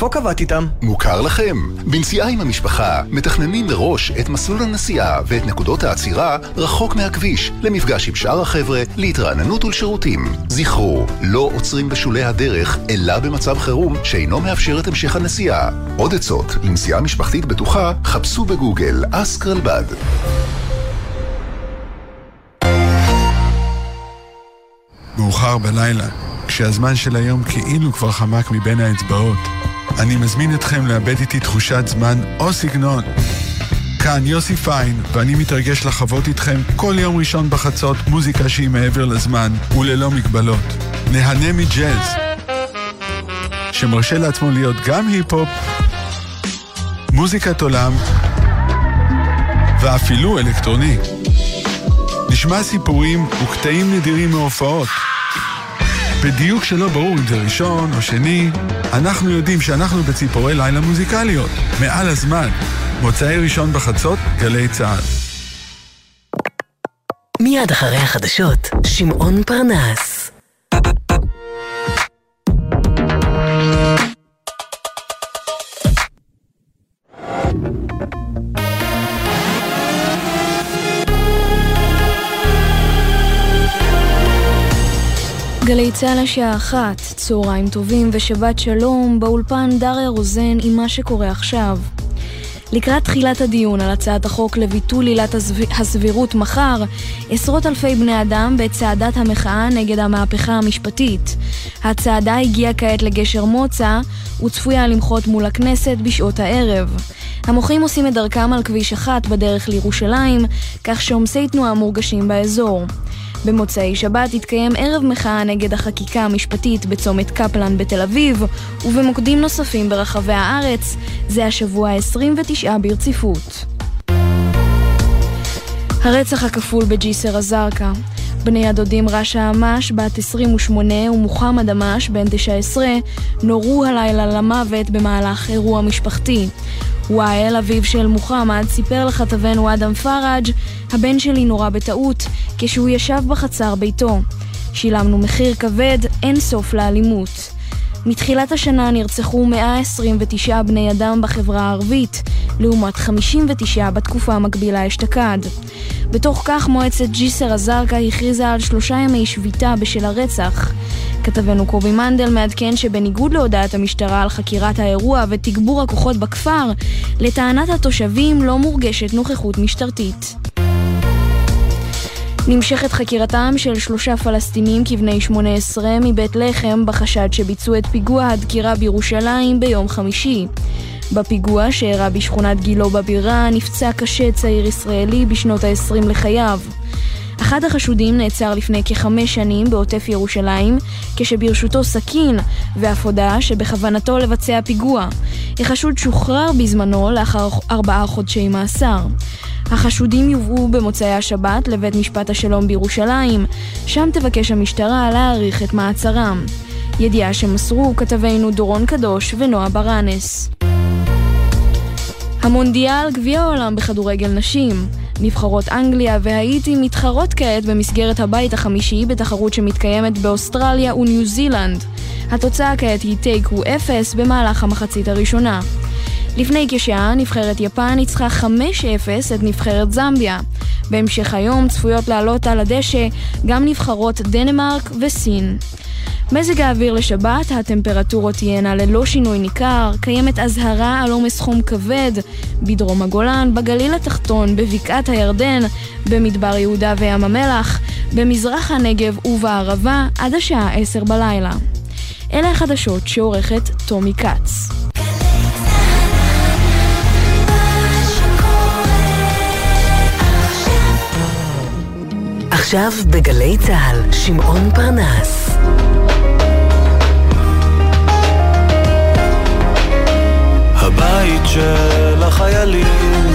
Speaker 16: איפה קבעת איתם?
Speaker 17: מוכר לכם. בנסיעה עם המשפחה מתכננים מראש את מסלול הנסיעה ואת נקודות העצירה רחוק מהכביש, למפגש עם שאר החבר'ה, להתרעננות ולשירותים. זכרו, לא עוצרים בשולי הדרך, אלא במצב חירום שאינו מאפשר את המשך הנסיעה. עוד עצות לנסיעה משפחתית בטוחה, חפשו בגוגל אסק רלב"ד.
Speaker 18: מאוחר בלילה, כשהזמן של היום כאילו כבר חמק מבין האצבעות. אני מזמין אתכם לאבד איתי תחושת זמן או סגנון. כאן יוסי פיין, ואני מתרגש לחוות איתכם כל יום ראשון בחצות מוזיקה שהיא מעבר לזמן וללא מגבלות. נהנה מג'אז, שמרשה לעצמו להיות גם היפ-הופ, מוזיקת עולם ואפילו אלקטרוני. נשמע סיפורים וקטעים נדירים מהופעות. בדיוק שלא ברור אם זה ראשון או שני, אנחנו יודעים שאנחנו בציפורי לילה מוזיקליות, מעל הזמן. מוצאי ראשון בחצות, גלי צה"ל.
Speaker 2: מיד אחרי החדשות, שמעון פרנס.
Speaker 16: גלי צה"ל השעה אחת, צהריים טובים ושבת שלום, באולפן דריה רוזן עם מה שקורה עכשיו. לקראת תחילת הדיון על הצעת החוק לביטול עילת הסבירות מחר, עשרות אלפי בני אדם בצעדת המחאה נגד המהפכה המשפטית. הצעדה הגיעה כעת לגשר מוצא וצפויה למחות מול הכנסת בשעות הערב. המוחים עושים את דרכם על כביש אחת בדרך לירושלים, כך שעומסי תנועה מורגשים באזור. במוצאי שבת התקיים ערב מחאה נגד החקיקה המשפטית בצומת קפלן בתל אביב ובמוקדים נוספים ברחבי הארץ, זה השבוע ה-29 ברציפות. הרצח הכפול בג'יסר א-זרקא בני הדודים רשא עמאש, בת 28, ומוחמד עמאש, בן 19, נורו הלילה למוות במהלך אירוע משפחתי. וואל, אביו של מוחמד, סיפר לכתבנו אדם פראג' הבן שלי נורה בטעות כשהוא ישב בחצר ביתו. שילמנו מחיר כבד, אין סוף לאלימות. מתחילת השנה נרצחו 129 בני אדם בחברה הערבית, לעומת 59 בתקופה המקבילה אשתקד. בתוך כך מועצת ג'יסר א-זרקא הכריזה על שלושה ימי שביתה בשל הרצח. כתבנו קובי מנדל מעדכן שבניגוד להודעת המשטרה על חקירת האירוע ותגבור הכוחות בכפר, לטענת התושבים לא מורגשת נוכחות משטרתית. נמשכת חקירתם של שלושה פלסטינים כבני 18 מבית לחם בחשד שביצעו את פיגוע הדקירה בירושלים ביום חמישי. בפיגוע שאירע בשכונת גילו בבירה נפצע קשה צעיר ישראלי בשנות ה-20 לחייו. אחד החשודים נעצר לפני כחמש שנים בעוטף ירושלים, כשברשותו סכין, ואף הודה שבכוונתו לבצע פיגוע. החשוד שוחרר בזמנו לאחר ארבעה חודשי מאסר. החשודים יובאו במוצאי השבת לבית משפט השלום בירושלים, שם תבקש המשטרה להאריך את מעצרם. ידיעה שמסרו כתבינו דורון קדוש ונועה ברנס. המונדיאל גביע העולם בכדורגל נשים. נבחרות אנגליה והאיטי מתחרות כעת במסגרת הבית החמישי בתחרות שמתקיימת באוסטרליה וניו זילנד. התוצאה כעת היא תיקו אפס במהלך המחצית הראשונה. לפני כשעה נבחרת יפן ניצחה 5-0 את נבחרת זמביה. בהמשך היום צפויות לעלות על הדשא גם נבחרות דנמרק וסין. מזג האוויר לשבת, הטמפרטורות תהיינה ללא שינוי ניכר, קיימת אזהרה על עומס חום כבד בדרום הגולן, בגליל התחתון, בבקעת הירדן, במדבר יהודה וים המלח, במזרח הנגב ובערבה עד השעה 10 בלילה. אלה החדשות שעורכת טומי כץ.
Speaker 2: עכשיו בגלי צה"ל, שמעון פרנס.
Speaker 3: הבית של החיילים,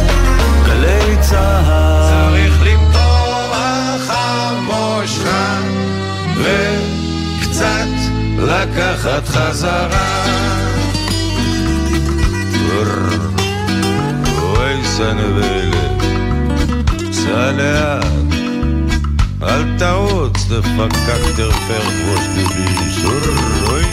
Speaker 3: גלי צה"ל. צריך למתוח המושכה וקצת לקחת חזרה. אוי סנבלת, סע לאט, אל תעוץ, דפקק תרפר ראש דביש, אוי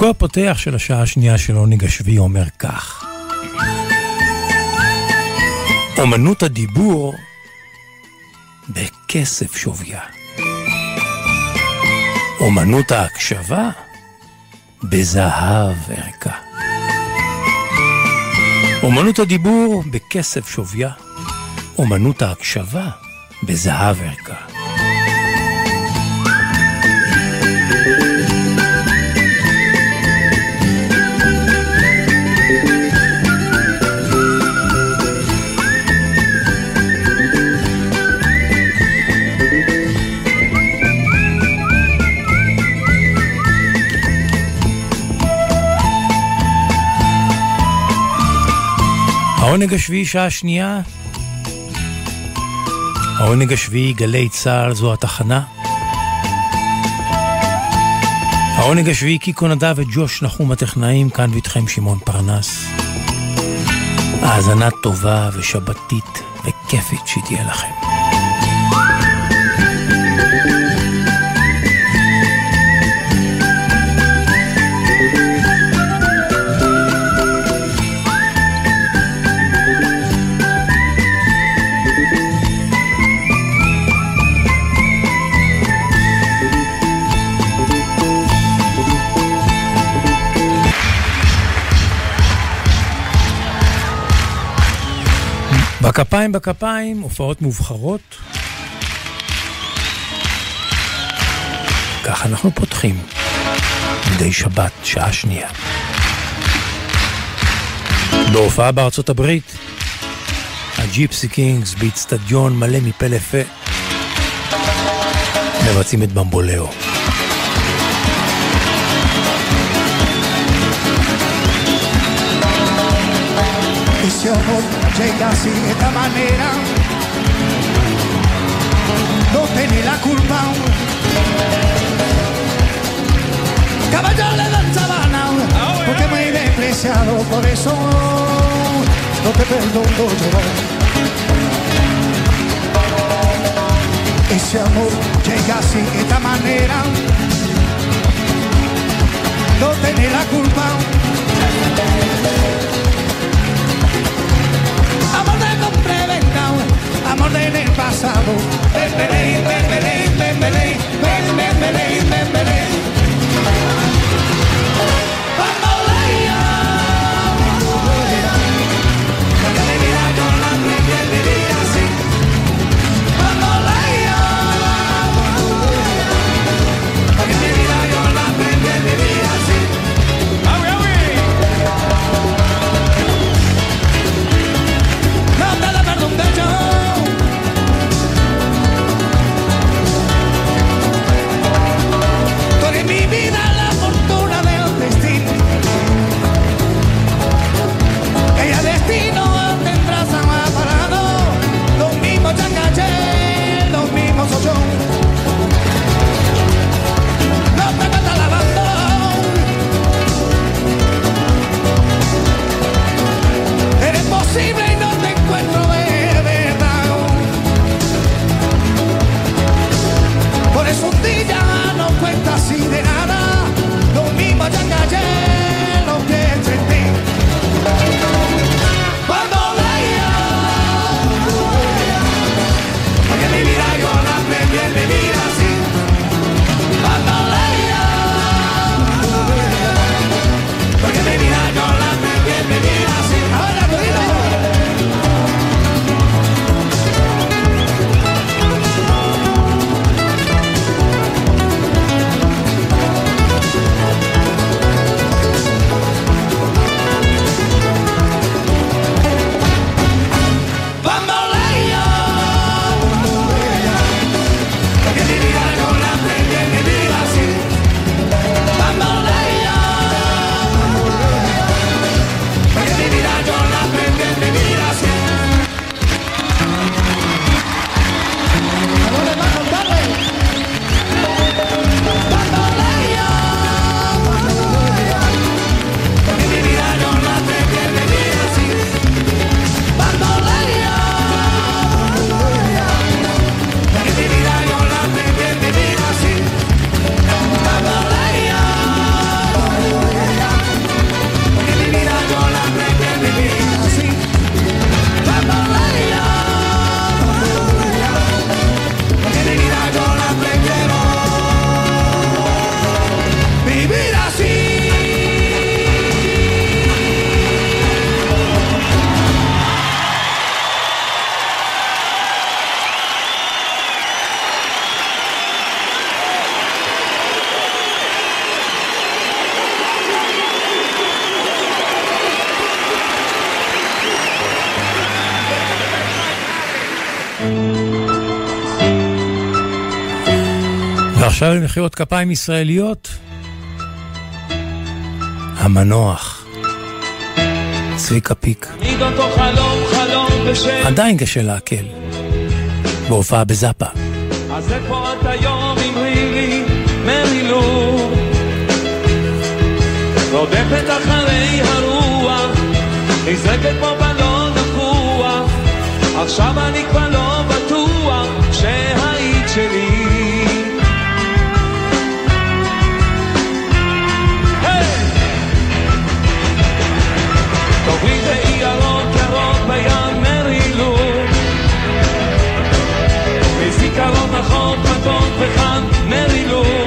Speaker 5: פסוקו הפותח של השעה השנייה של עונג השביעי אומר כך: אומנות הדיבור בכסף שוויה. אומנות ההקשבה בזהב ערכה. אומנות הדיבור בכסף שוויה, אומנות ההקשבה בזהב ערכה. העונג השביעי שעה שנייה. העונג השביעי גלי צה"ל זו התחנה. העונג השביעי קיקו נדב וג'וש נחום הטכנאים, כאן ואיתכם שמעון פרנס. האזנה טובה ושבתית וכיפית שתהיה לכם. בכפיים בכפיים, הופעות מובחרות. כך אנחנו פותחים, מדי שבת, שעה שנייה. בהופעה בארצות הברית, הג'יפסי קינגס באיצטדיון מלא מפה לפה, מבצעים את במבולאו.
Speaker 19: ese amor llega así de esta manera. No tiene la culpa. Caballo le dan sabana, porque me he despreciado, por eso no te perdono yo. Ese amor llega así de esta manera. No tiene la culpa. amor del pasado. Bembeley, bembeley, bembeley, bembeley, bembeley,
Speaker 5: bembeley. עכשיו למחיאות כפיים ישראליות. המנוח. צביקה פיק. עדיין קשה להקל. בהופעה בזאפה.
Speaker 20: אז איפה את היום עם לי מרילור? רודפת אחרי הרוח, נזרקת כמו בלון דפוח, עכשיו אני כבר לא בטוח שהיית שלי. van, we gaan naar Rilo.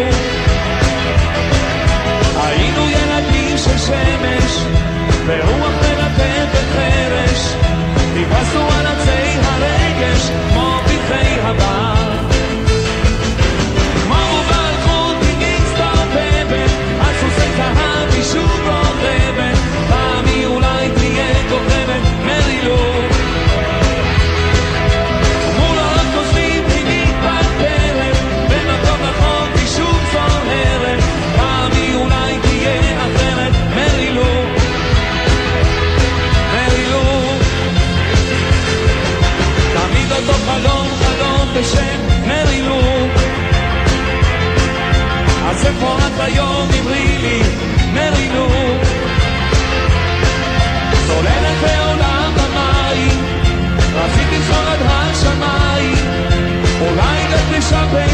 Speaker 20: something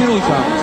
Speaker 20: 记录一下。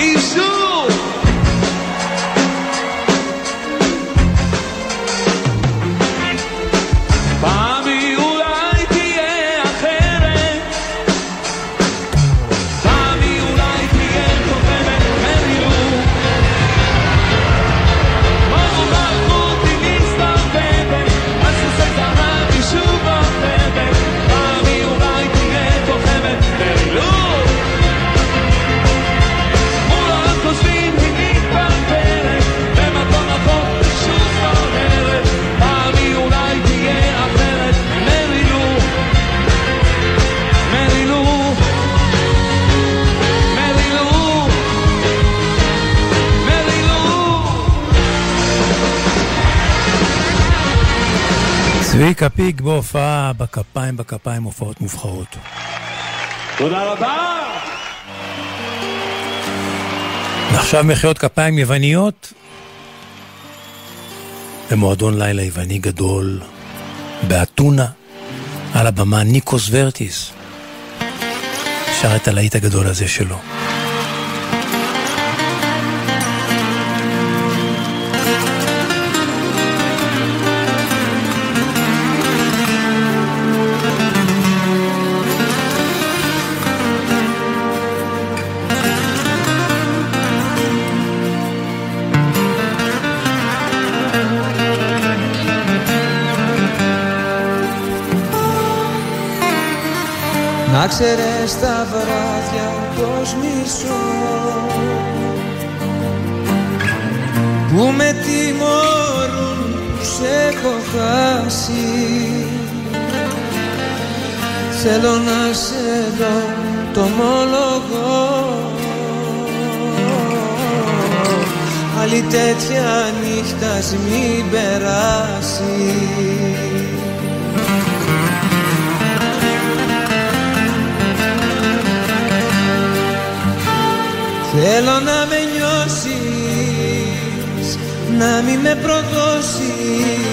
Speaker 20: He's
Speaker 5: sure. פיק בהופעה בכפיים בכפיים הופעות מובחרות.
Speaker 21: תודה רבה!
Speaker 5: ועכשיו מחיאות כפיים יווניות במועדון לילה יווני גדול באתונה, על הבמה ניקוס ורטיס שר את הלהיט הגדול הזה שלו.
Speaker 22: Να ξέρεις τα βράδια πως μισώ. Που με τιμωρούν που σε έχω χάσει. Θέλω να σε δω το μόλογο Άλλη τέτοια νύχτα μην περάσει Θέλω να με νιώσεις, να μην με προδώσεις.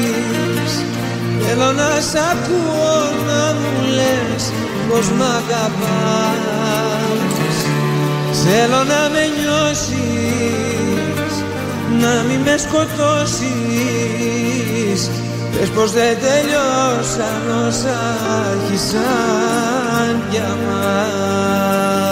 Speaker 22: Θέλω να σ' ακούω να μου λες πως μ' αγαπάς. Θέλω να με νιώσεις, να μην με σκοτώσεις. Πες πως δεν τελειώσαν όσα άρχισαν για μας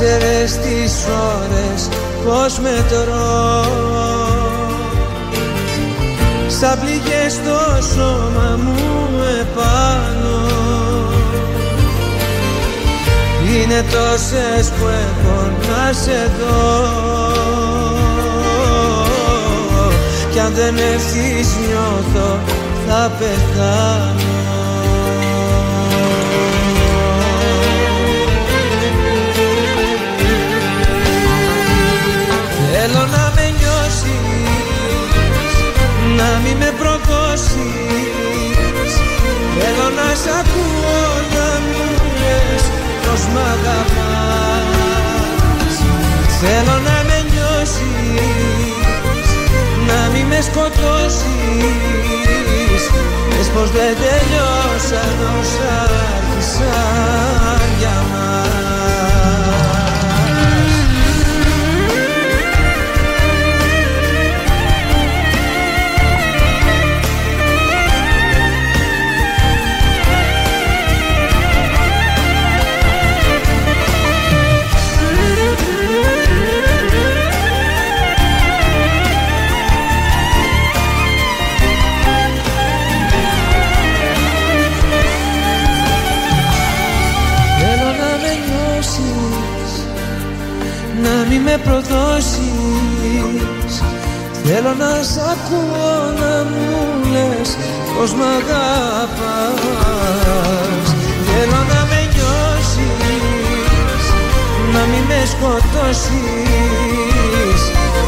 Speaker 22: Να ξέρεις τις ώρες πως μετρώ Σαν πληγές στο σώμα μου επάνω. Είναι τόσες που έχω να σε δω. Κι αν δεν έρθεις νιώθω θα πεθάνω σκοτώσεις. Πες πως δεν τελειώσαν όσα άρχισαν για μας με προδώσεις. Θέλω να σ' ακούω να μου λες πως μ' αγαπάς. Θέλω να με νιώσεις, να μην με σκοτώσεις.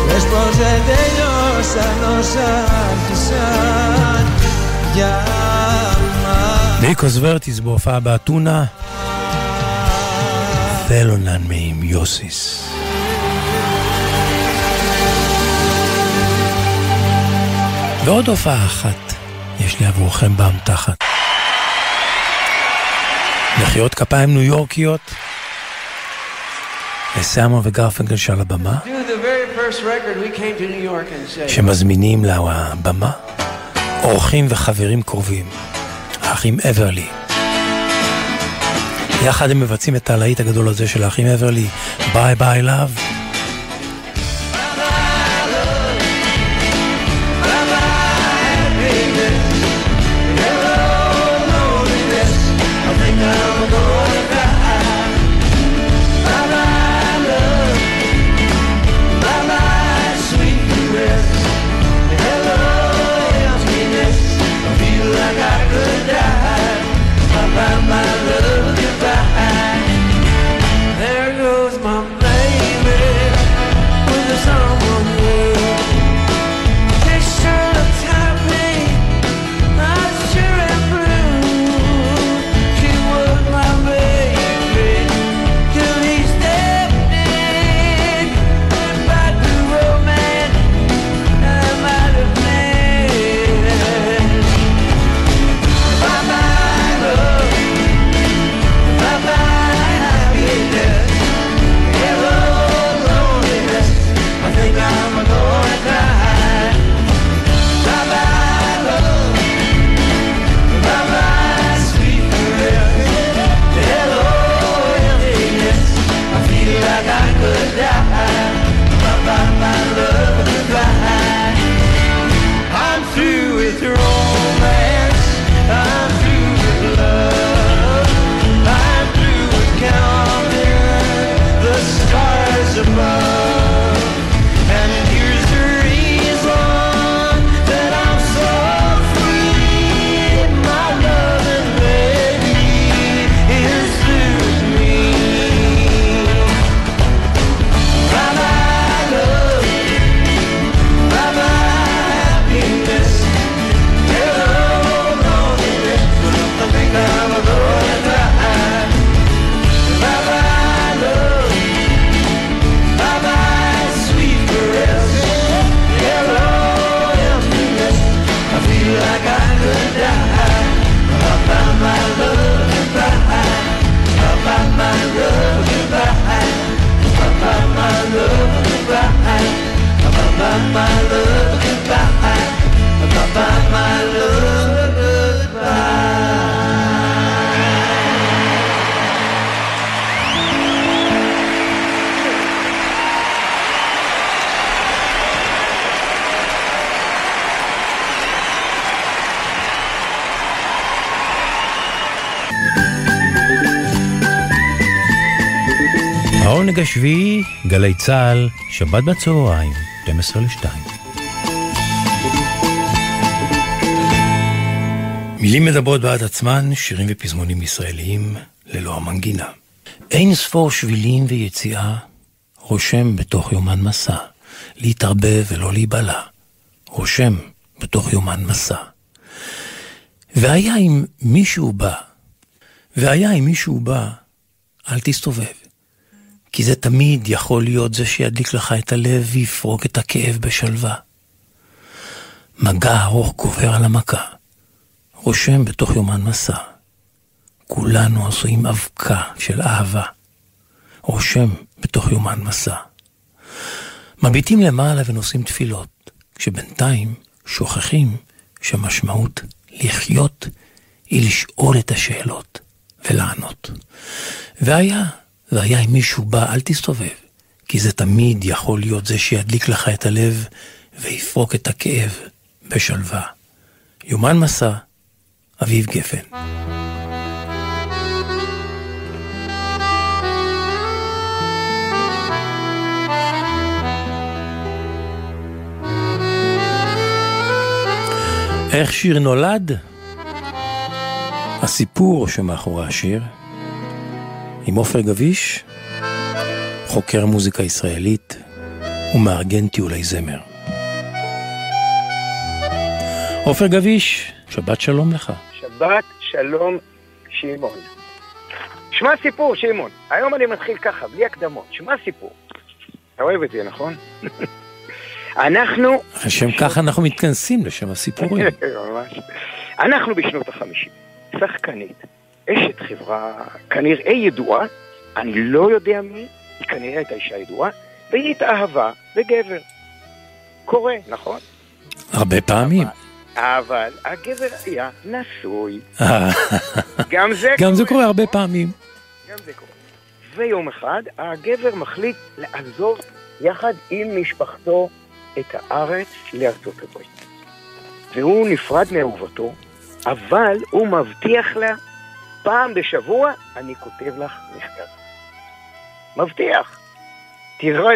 Speaker 22: Λες πως δεν τελειώσαν όσα άρχισαν. Για μας
Speaker 5: Νίκος Βέρτης, Μποφάμπα Τούνα. Θέλω να με ημιώσεις ועוד הופעה אחת יש לי עבורכם באמתחת. מחיאות כפיים ניו יורקיות לסאמו וגרפנקל שעל הבמה, שמזמינים לבמה אורחים וחברים קרובים, האחים אברלי. יחד הם מבצעים את הלהיט הגדול הזה של האחים אברלי,
Speaker 22: Bye Bye Love.
Speaker 5: גלי צה"ל, שבת בצהריים, 12 ל-2. מילים מדברות בעד עצמן, שירים ופזמונים ישראליים ללא המנגינה. אין ספור שבילים ויציאה, רושם בתוך יומן מסע, להתערבב ולא להיבלע, רושם בתוך יומן מסע. והיה אם מישהו בא, והיה אם מישהו בא, אל תסתובב. כי זה תמיד יכול להיות זה שידליק לך את הלב ויפרוק את הכאב בשלווה. מגע ארוך גובר על המכה, רושם בתוך יומן מסע. כולנו עשויים אבקה של אהבה, רושם בתוך יומן מסע. מביטים למעלה ונושאים תפילות, כשבינתיים שוכחים שהמשמעות לחיות היא לשאול את השאלות ולענות. והיה והיה אם מישהו בא, אל תסתובב, כי זה תמיד יכול להיות זה שידליק לך את הלב ויפרוק את הכאב בשלווה. יומן מסע, אביב גפן. איך שיר נולד? הסיפור שמאחורי השיר עם עופר גביש, חוקר מוזיקה ישראלית ומארגן טיולי זמר. עופר גביש, שבת שלום לך.
Speaker 23: שבת שלום, שמעון. שמע סיפור, שמעון. היום אני מתחיל ככה, בלי הקדמות. שמע סיפור. אתה אוהב את זה, נכון? <laughs> אנחנו...
Speaker 5: לשם כך אנחנו מתכנסים, לשם הסיפורים. <laughs>
Speaker 23: ממש. אנחנו בשנות החמישים. שחקנית, אשת חברה כנראה ידועה, אני לא יודע מי, היא כנראה הייתה אישה ידועה, והיא התאהבה בגבר. קורה, נכון?
Speaker 5: הרבה פעמים.
Speaker 23: אבל הגבר היה נשוי.
Speaker 5: אה.
Speaker 23: גם זה <laughs>
Speaker 5: גם זה קורה הרבה פעמים.
Speaker 23: גם זה קורה. ויום אחד הגבר מחליט לעזוב יחד עם משפחתו את הארץ לארצות הברית. והוא נפרד מאהובתו, אבל הוא מבטיח לה פעם בשבוע אני כותב לך מכתב. מבטיח.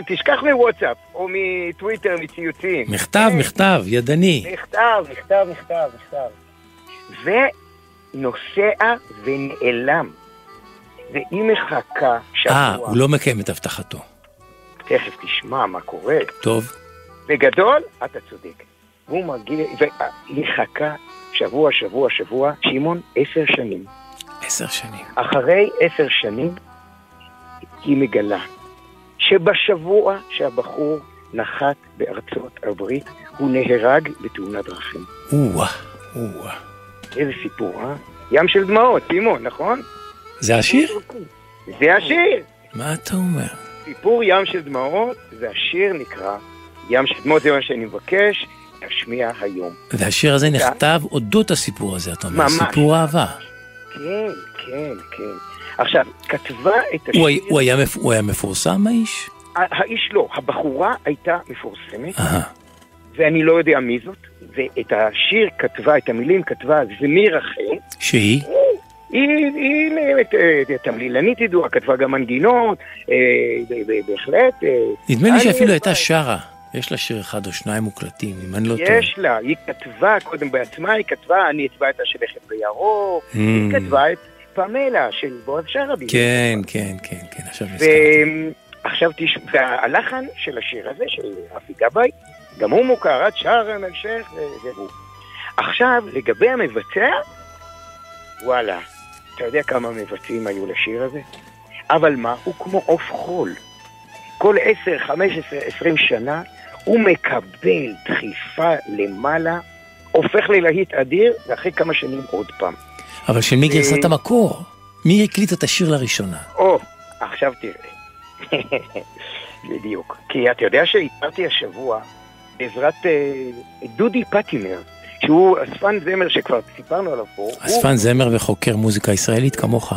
Speaker 23: תשכח מוואטסאפ, או מטוויטר, מציוצים.
Speaker 5: מכתב, מכתב, ידני.
Speaker 23: מכתב, מכתב, מכתב, מכתב. ונוסע ונעלם. והיא מחכה שבוע.
Speaker 5: אה, הוא לא מקיים את הבטחתו.
Speaker 23: תכף תשמע מה קורה.
Speaker 5: טוב.
Speaker 23: בגדול, אתה צודק. הוא מגיע, והיא חכה שבוע, שבוע, שבוע, שמעון, עשר שנים.
Speaker 5: עשר שנים.
Speaker 23: אחרי עשר שנים, היא מגלה שבשבוע שהבחור נחת בארצות הברית, הוא נהרג בתאונת דרכים.
Speaker 5: או-אה, או-אה.
Speaker 23: איזה סיפור, אה? ים של דמעות, סימון, נכון?
Speaker 5: זה השיר?
Speaker 23: זה השיר.
Speaker 5: מה אתה אומר?
Speaker 23: סיפור ים של דמעות, והשיר נקרא ים של דמעות, זה מה שאני מבקש להשמיע היום.
Speaker 5: והשיר הזה נכתב אודות הסיפור הזה, אתה אומר. סיפור אהבה.
Speaker 23: כן, כן, כן. עכשיו, כתבה את השיר...
Speaker 5: הוא, הוא, היה, מפ- הוא היה מפורסם האיש?
Speaker 23: האיש לא, הבחורה הייתה מפורסמת,
Speaker 5: אהה.
Speaker 23: ואני לא יודע מי זאת, ואת השיר כתבה, את המילים כתבה זמיר אחר.
Speaker 5: שהיא?
Speaker 23: היא, היא באמת, אה, תמלילנית ידועה, כתבה גם מנגינות, אה, בהחלט. אה,
Speaker 5: נדמה לי שאפילו הייתה שרה. יש לה שיר אחד או שניים מוקלטים, אם אני לא טועה.
Speaker 23: יש לה, היא כתבה קודם בעצמה, היא כתבה אני אצבע את השלכת בירוק,
Speaker 5: Mm.
Speaker 23: היא כתבה את פמלה של בועז שרעבי.
Speaker 5: כן, כן, כן, כן, עכשיו נזכרתי.
Speaker 23: ועכשיו תשמע, והלחן של השיר הזה, של רפי גבאי, גם הוא מוכר, עד שער המשך, והוא. עכשיו, לגבי המבצע, וואלה, אתה יודע כמה מבצעים היו לשיר הזה? אבל מה, הוא כמו עוף חול. כל עשר, חמש עשרה, עשרים שנה, הוא מקבל דחיפה למעלה, הופך ללהיט אדיר, ואחרי כמה שנים עוד פעם.
Speaker 5: אבל של מי גרסת
Speaker 23: אה,
Speaker 5: המקור? מי הקליט את השיר לראשונה?
Speaker 23: או, עכשיו תראה. <laughs> בדיוק. כי אתה יודע שהכרתי השבוע בעזרת אה, דודי פטימר, שהוא אספן זמר שכבר סיפרנו עליו פה.
Speaker 5: אספן זמר וחוקר מוזיקה ישראלית כמוך.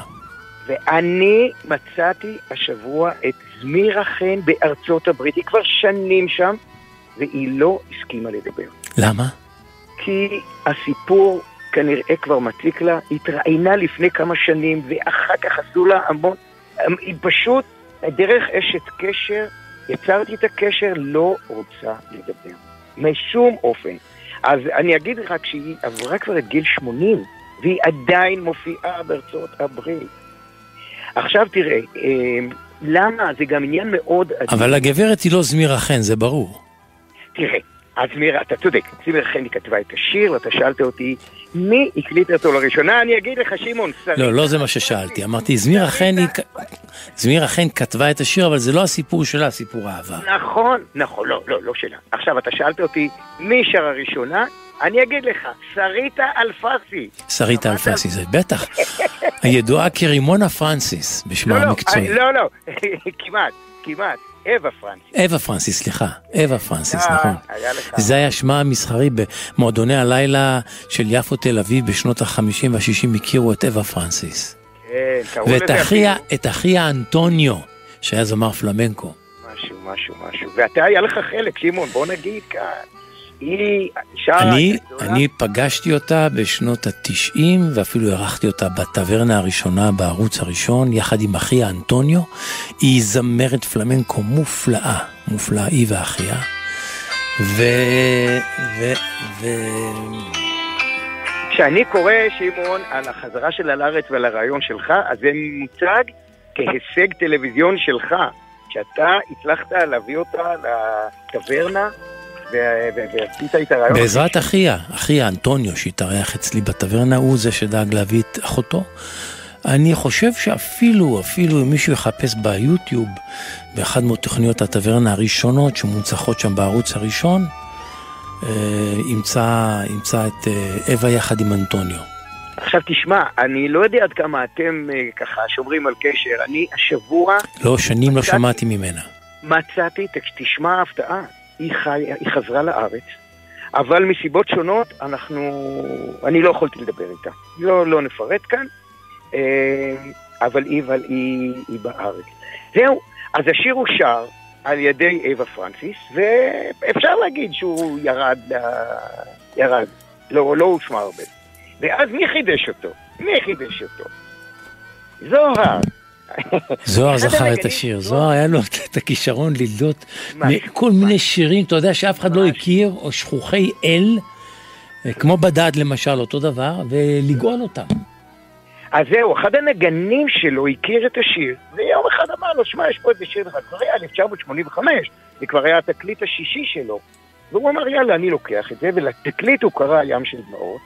Speaker 23: ואני מצאתי השבוע את זמירה חן בארצות הברית, היא כבר שנים שם, והיא לא הסכימה לדבר.
Speaker 5: למה?
Speaker 23: כי הסיפור כנראה כבר מציק לה, התראיינה לפני כמה שנים, ואחר כך עשו לה המון, היא פשוט, דרך אשת קשר, יצרתי את הקשר, לא רוצה לדבר. משום אופן. אז אני אגיד לך, כשהיא עברה כבר את גיל 80, והיא עדיין מופיעה בארצות הברית. עכשיו תראה, אה, למה? זה גם עניין מאוד...
Speaker 5: אבל הגברת היא לא זמירה חן, זה ברור.
Speaker 23: תראה, אז מירה, אתה צודק, חן היא כתבה את השיר, ואתה שאלת אותי, מי הקליט אותו לראשונה? אני אגיד לך, שמעון, שרי.
Speaker 5: לא, לא זה מה ששאלתי. אמרתי, זמירה חן היא... זמירה חן כתבה את השיר, אבל זה לא הסיפור שלה, סיפור אהבה.
Speaker 23: נכון, נכון, לא, לא, לא שלה. עכשיו, אתה שאלת אותי, מי שרה ראשונה? אני אגיד לך, שריטה אלפסי.
Speaker 5: שריטה אלפסי, זה בטח. הידועה כרימונה פרנסיס, בשמה
Speaker 23: לא, לא,
Speaker 5: המקצועי.
Speaker 23: לא, לא, <laughs> כמעט, כמעט. אווה פרנסיס.
Speaker 5: אווה פרנסיס, סליחה, אווה פרנסיס,
Speaker 23: אה,
Speaker 5: נכון.
Speaker 23: היה לך.
Speaker 5: זה היה שמה המסחרי במועדוני הלילה של יפו תל אביב בשנות ה-50 וה-60 הכירו את אווה פרנסיס.
Speaker 23: כן, קראו
Speaker 5: ואת
Speaker 23: לזה
Speaker 5: אחיה, את אחיה אנטוניו, שהיה זמר פלמנקו.
Speaker 23: משהו, משהו, משהו. ואתה, היה לך חלק, שמעון, בוא נגיד כאן. היא אישה...
Speaker 5: אני. אני פגשתי אותה בשנות התשעים, ואפילו אירחתי אותה בטברנה הראשונה בערוץ הראשון, יחד עם אחיה אנטוניו. היא זמרת פלמנקו מופלאה, מופלאה, היא ואחיה. ו... ו... ו...
Speaker 23: כשאני קורא, שמעון, על החזרה שלה לארץ ועל הרעיון שלך, אז זה מוצג כהישג טלוויזיון שלך, שאתה הצלחת להביא אותה לטברנה ועשית את הרעיון.
Speaker 5: בעזרת אחיה, אחיה אנטוניו שהתארח אצלי בטברנה, הוא זה שדאג להביא את אחותו. אני חושב שאפילו, אפילו אם מישהו יחפש ביוטיוב, באחד מתוכניות הטברנה הראשונות שמונצחות שם בערוץ הראשון, אה, ימצא, ימצא את אה, אווה יחד עם אנטוניו.
Speaker 23: עכשיו תשמע, אני לא יודע עד כמה אתם אה, ככה שומרים על קשר. אני השבוע
Speaker 5: לא, שנים לא שמעתי ממנה.
Speaker 23: מצאתי, תשמע הפתעה, היא, חי, היא חזרה לארץ, אבל מסיבות שונות אנחנו, אני לא יכולתי לדבר איתה. לא, לא נפרט כאן, אה, אבל היא, אבל היא, היא בארץ. זהו, אז השיר אושר על ידי אווה פרנסיס, ואפשר להגיד שהוא ירד, ל- ירד, לא, לא הושמע הרבה. ואז מי חידש אותו? מי חידש אותו? זוהר.
Speaker 5: זוהר זכר את השיר, זוהר היה לו את הכישרון לדלות כל מיני שירים, אתה יודע שאף אחד לא הכיר, או שכוחי אל, אה, כמו בדד למשל, אותו דבר, ולגאול אותם.
Speaker 23: אז זהו, אחד הנגנים שלו הכיר את השיר, ויום אחד אמר לו, שמע, יש פה איזה שיר אחד, כבר היה 1985, זה כבר היה התקליט השישי שלו. והוא אמר, יאללה, אני לוקח את זה, ולתקליט הוא קרא ים של דמעות,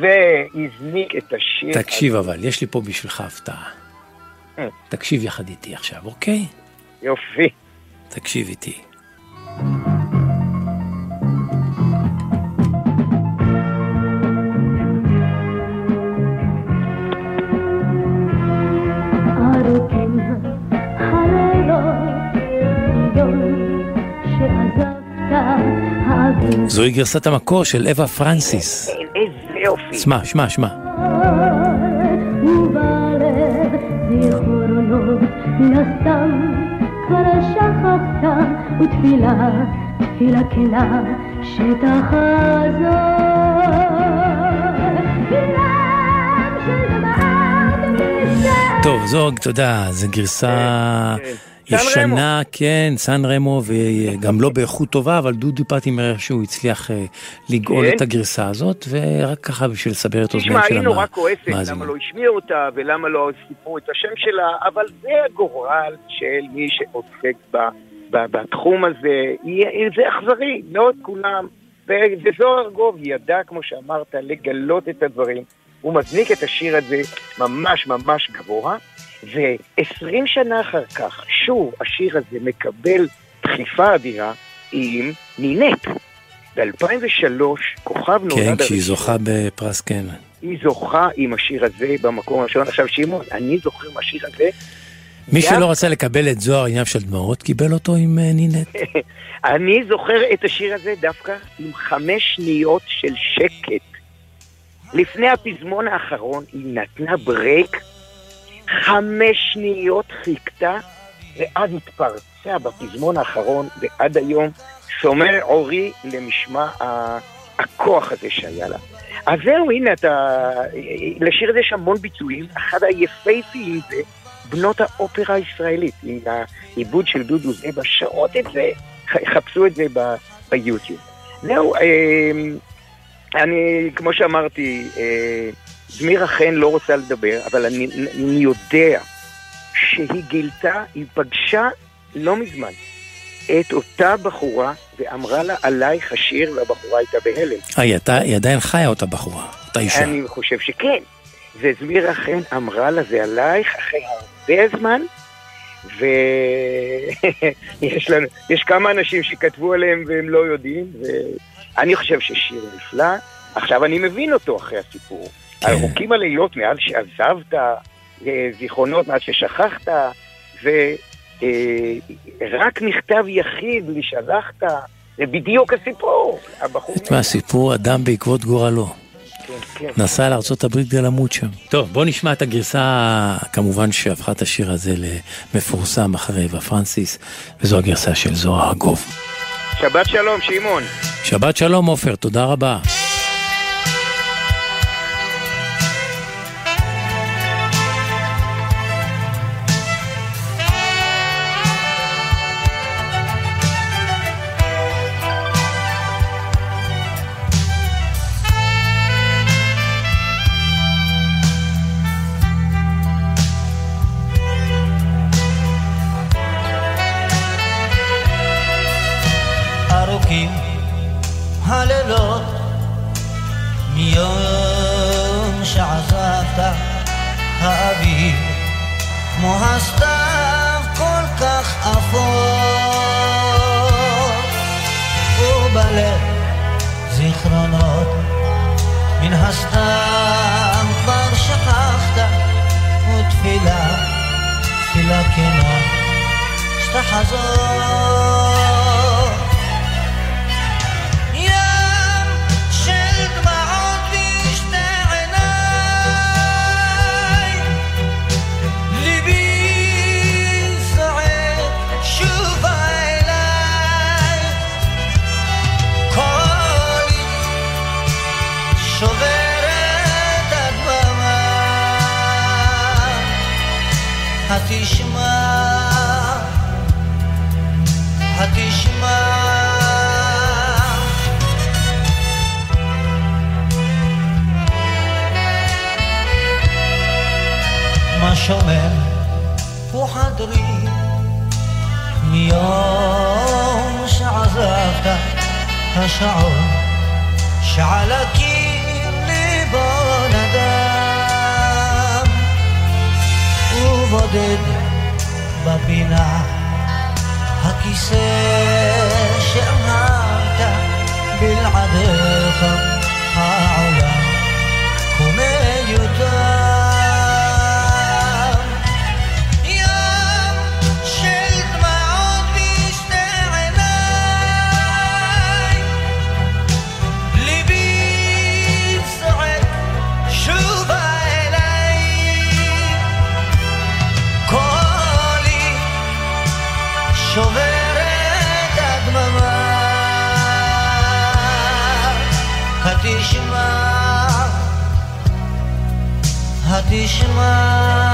Speaker 23: והזניק את השיר.
Speaker 5: תקשיב אבל, יש לי פה בשבילך הפתעה. תקשיב יחד איתי עכשיו, אוקיי?
Speaker 23: יופי.
Speaker 5: תקשיב איתי. זוהי גרסת המקור של אווה פרנסיס.
Speaker 23: איזה יופי.
Speaker 5: שמע, שמע, שמע.
Speaker 7: מן הסתם כבר שכחת ותפילה, תפילה כנה שתחזור.
Speaker 5: טוב, זו, אתה יודע, זו גרסה
Speaker 23: סן
Speaker 5: ישנה, כן, סן רמו, וגם לא באיכות טובה, אבל דודו פטימר איכשהו הצליח אה, לגאול
Speaker 23: כן.
Speaker 5: את הגרסה הזאת, ורק ככה בשביל לסבר את אוזניהם
Speaker 23: תשמע,
Speaker 5: של
Speaker 23: היא נורא כועסת,
Speaker 5: המאזינים.
Speaker 23: למה לא השמיעו אותה, ולמה לא סיפרו את השם שלה, אבל זה הגורל של מי שעוסק ב, ב, בתחום הזה. זה אכזרי, את כולם. וזוהר גוב ידע, כמו שאמרת, לגלות את הדברים. הוא מזניק את השיר הזה ממש ממש גבוה, ו-20 שנה אחר כך, שוב, השיר הזה מקבל דחיפה אדירה עם נינט. ב-2003, כוכב נולד
Speaker 5: כן. כשהיא זוכה בפרס קנן.
Speaker 23: היא זוכה עם השיר הזה במקום הראשון. עכשיו שמעון, אני זוכר מהשיר הזה
Speaker 5: מי שלא רצה לקבל את זוהר עניין של דמעות, קיבל אותו עם אה, נינט. <laughs>
Speaker 23: אני זוכר את השיר הזה דווקא עם חמש שניות של שקט. לפני הפזמון האחרון היא נתנה ברייק, חמש שניות חיכתה, ואז התפרצה בפזמון האחרון, ועד היום שומר עורי למשמע הכוח הזה שהיה לה. אז זהו, הנה, אתה... לשיר הזה יש המון ביצועים, אחד היפהפיים זה בנות האופרה הישראלית, עם העיבוד של דודו זבע, שרות את זה, חפשו את זה ב- ביוטיוב. זהו, אמ, אני, כמו שאמרתי, אה, זמיר אכן לא רוצה לדבר, אבל אני, אני יודע שהיא גילתה, היא פגשה לא מזמן את אותה בחורה ואמרה לה עלייך השיר והבחורה הייתה בהלם.
Speaker 5: היא היא עדיין חיה אותה בחורה, אותה אישה.
Speaker 23: אני חושב שכן. וזמיר אכן אמרה לה זה עלייך אחרי הרבה זמן, ויש <laughs> לנו, יש כמה אנשים שכתבו עליהם והם לא יודעים, ואני חושב ששיר נפלא. עכשיו אני מבין אותו אחרי הסיפור.
Speaker 5: כן.
Speaker 23: ארוכים הלילות מאז שעזבת, אה, זיכרונות מאז ששכחת, ורק מכתב יחיד בלי שלחת, זה בדיוק הסיפור. הבחור...
Speaker 5: תשמע, סיפור אדם בעקבות גורלו.
Speaker 23: כן, כן.
Speaker 5: נסע לארה"ב כדי למות שם. טוב, בוא נשמע את הגרסה, כמובן שהפכה את השיר הזה למפורסם אחרי אווה פרנסיס, וזו הגרסה של זוהר ארגוב.
Speaker 23: שבת שלום, שמעון.
Speaker 5: שבת שלום עופר, תודה רבה.
Speaker 8: כמו הסתיו כל כך אפור. ובלב זיכרונות מן הסתם כבר שכחת ותפילה תפילה כנה שתחזור התשמע התשמע. מה שומר הוא חדרי מיום שעזבת השעון שעל הקיר ובודד בפינה. הכיסא שאמרת בלעדיך התשמע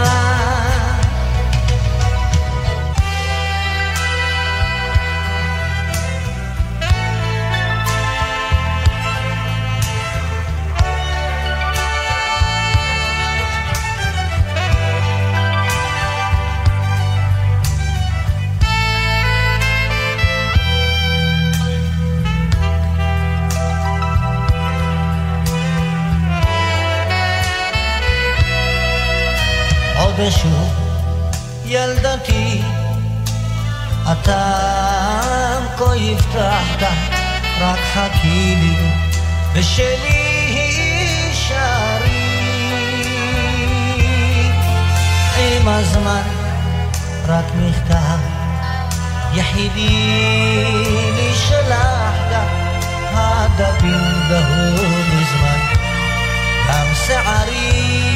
Speaker 8: עוד אשוב ילדתי אתה כה הבטחת רק חכי לי ושלי הישארי עם הזמן רק מכתב יחידי נשלח גם הדפים דהו מזמן גם שערי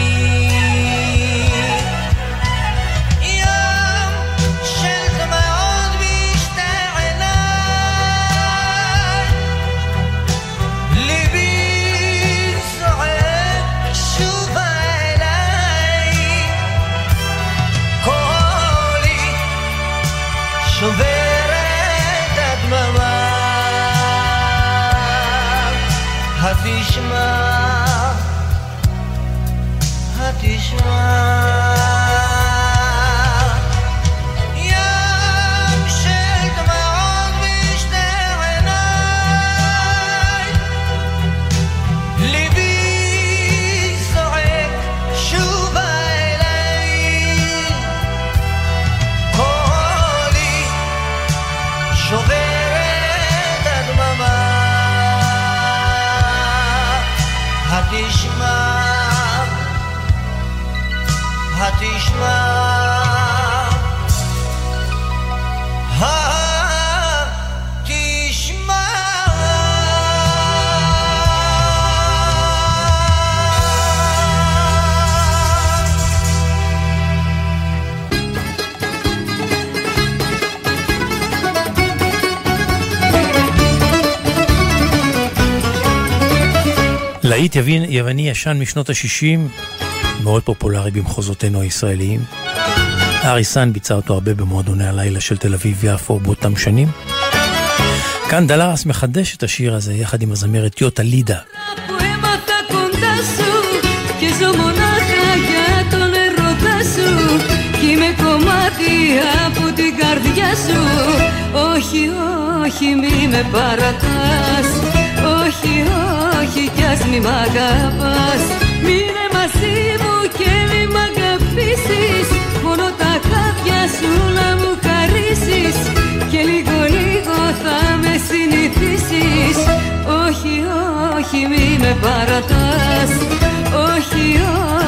Speaker 8: התשמע
Speaker 5: להיט יבין- יווני ישן משנות ה-60, מאוד פופולרי במחוזותינו הישראליים. ארי סאן ביצע אותו הרבה במועדוני הלילה של תל אביב-יפו באותם שנים. כאן דלרס מחדש את השיר הזה יחד עם הזמרת יוטה לידה.
Speaker 9: που έμαθα κοντά σου και ζω μονάχα για τον ερωτά σου κι είμαι κομμάτι από την καρδιά σου όχι, όχι μη με παρατάς όχι, όχι κι ας μη μ' αγαπάς. Μείνε μαζί μου και μη μ' αγαπήσεις. Μόνο τα χάπια σου να μου χαρίσεις. Και λίγο λίγο θα με συνηθίσεις. Όχι, όχι μη με παρατάς. Όχι,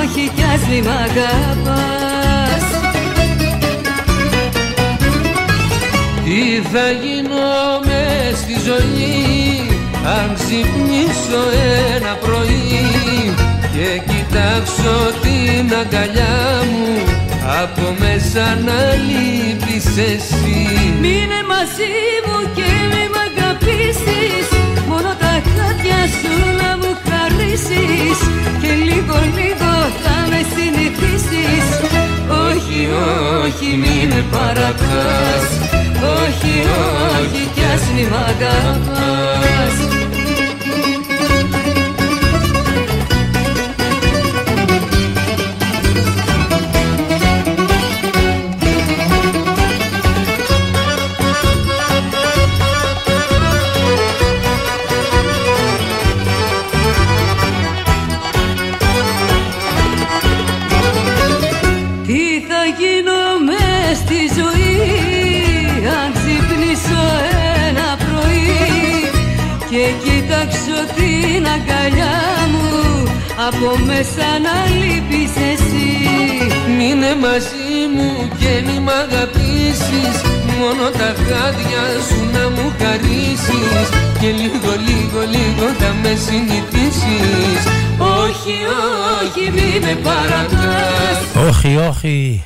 Speaker 9: όχι κι ας μη μ' αγαπάς.
Speaker 24: Τι θα γίνω μες στη ζωή αν ξυπνήσω ένα πρωί και κοιτάξω την αγκαλιά μου από μέσα να λείπεις εσύ.
Speaker 9: Μείνε μαζί μου και μη μ' αγαπήσεις Μόνο τα χάδια σου να μου χαρίσεις. Και λίγο λίγο θα με συνηθίσεις. Όχι, όχι μη με παρακάς Όχι, όχι κι ας μη μ' αγαπάς από μέσα να λείπεις εσύ.
Speaker 24: Μείνε μαζί μου και μη μ' αγαπήσεις. Μόνο τα χάδια σου να μου χαρίσεις. Και λίγο λίγο λίγο θα με συνηθίσεις. Όχι όχι μη με παρατάς.
Speaker 5: Όχι όχι.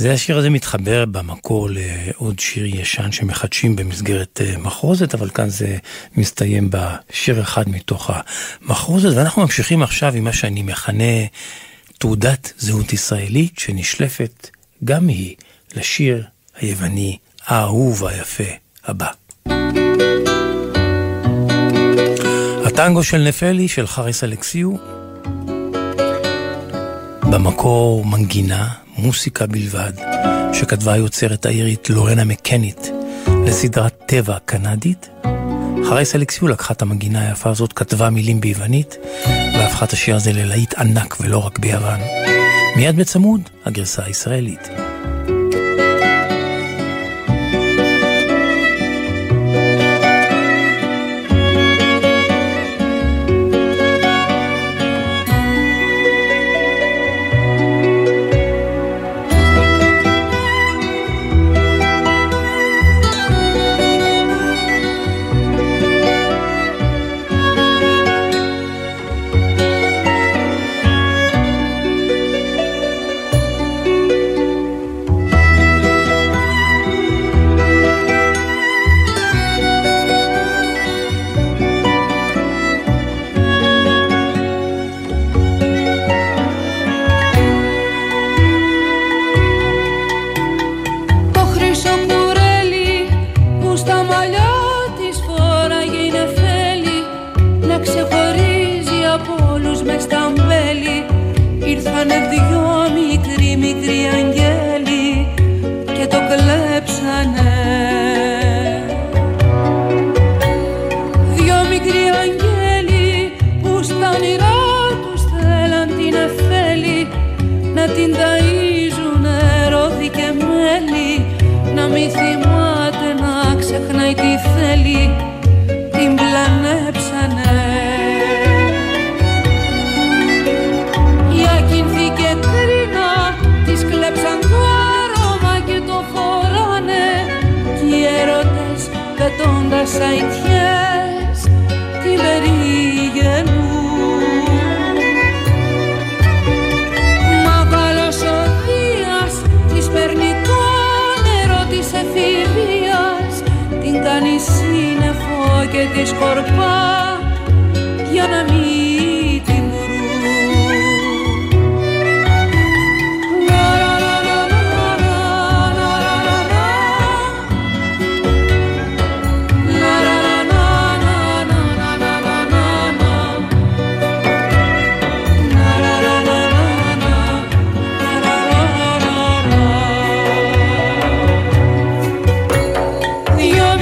Speaker 5: זה השיר הזה מתחבר במקור לעוד שיר ישן שמחדשים במסגרת אה, מחרוזת, אבל כאן זה מסתיים בשיר אחד מתוך המחרוזת, ואנחנו ממשיכים עכשיו עם מה שאני מכנה תעודת זהות ישראלית שנשלפת גם היא לשיר היווני האהוב והיפה הבא. הטנגו של נפלי של חריס אלכסיו, במקור מנגינה, מוסיקה בלבד, שכתבה היוצרת האירית לורנה מקנית לסדרת טבע קנדית. חריס אלכסיו לקחה את המנגינה היפה הזאת, כתבה מילים ביוונית, והפכה את השיר הזה ללהיט ענק ולא רק ביוון. מיד בצמוד, הגרסה הישראלית.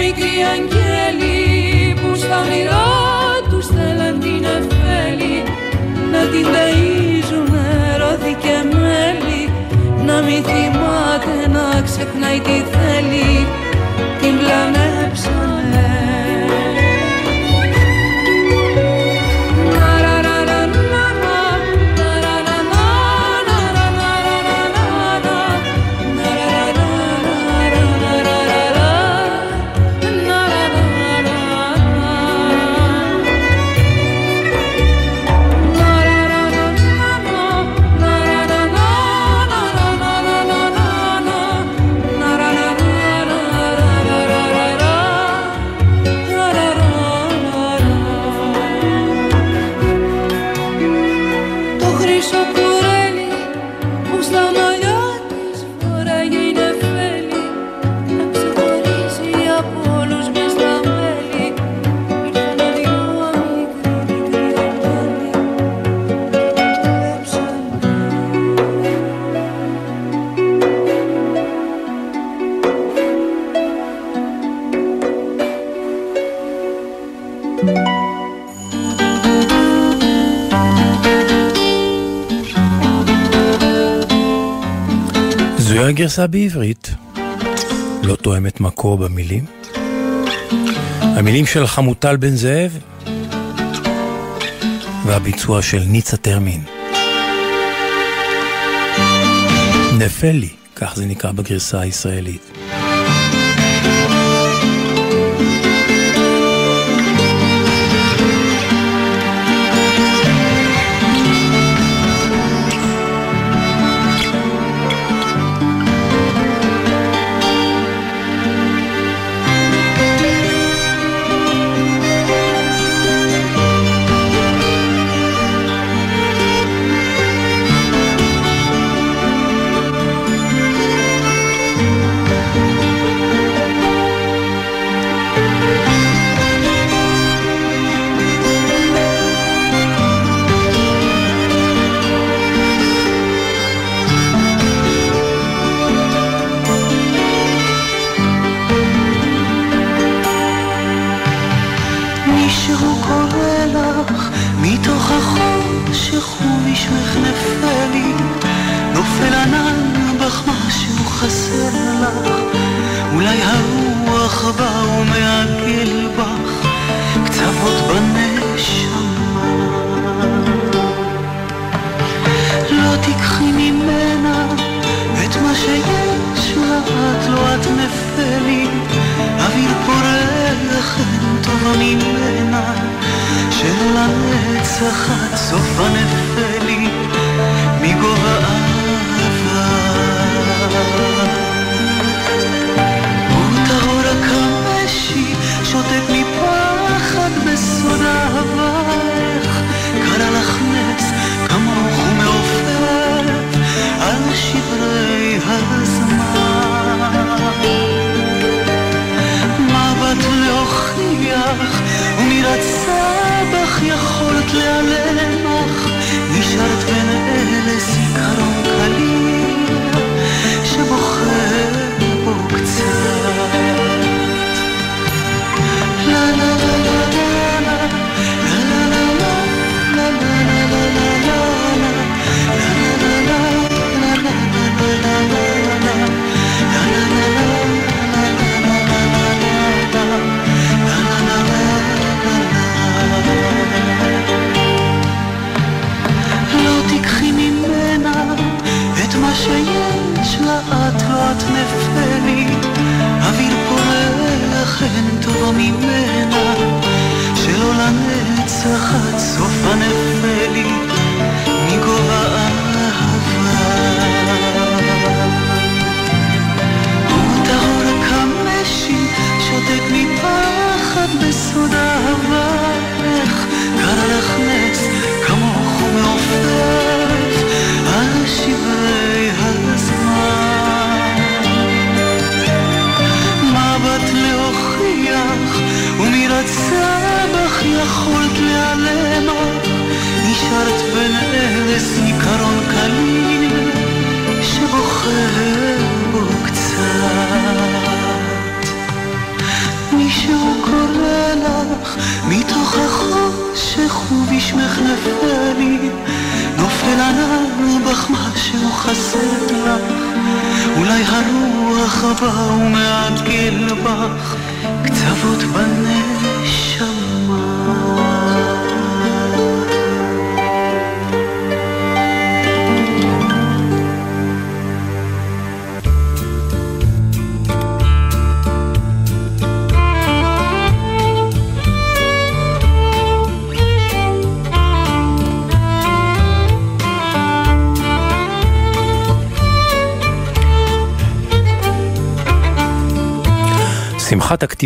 Speaker 25: μικροί αγγέλοι που στα όνειρά τους θέλαν την αφέλη να την ταΐζουν ρόδι και μέλι να μην θυμάται να ξεχνάει τι θέλει. Την πλανέψα
Speaker 26: אולי הגרסה בעברית לא תואמת מקור במילים? המילים של חמוטל בן זאב והביצוע של ניצה טרמין. נפל לי, כך זה נקרא בגרסה הישראלית.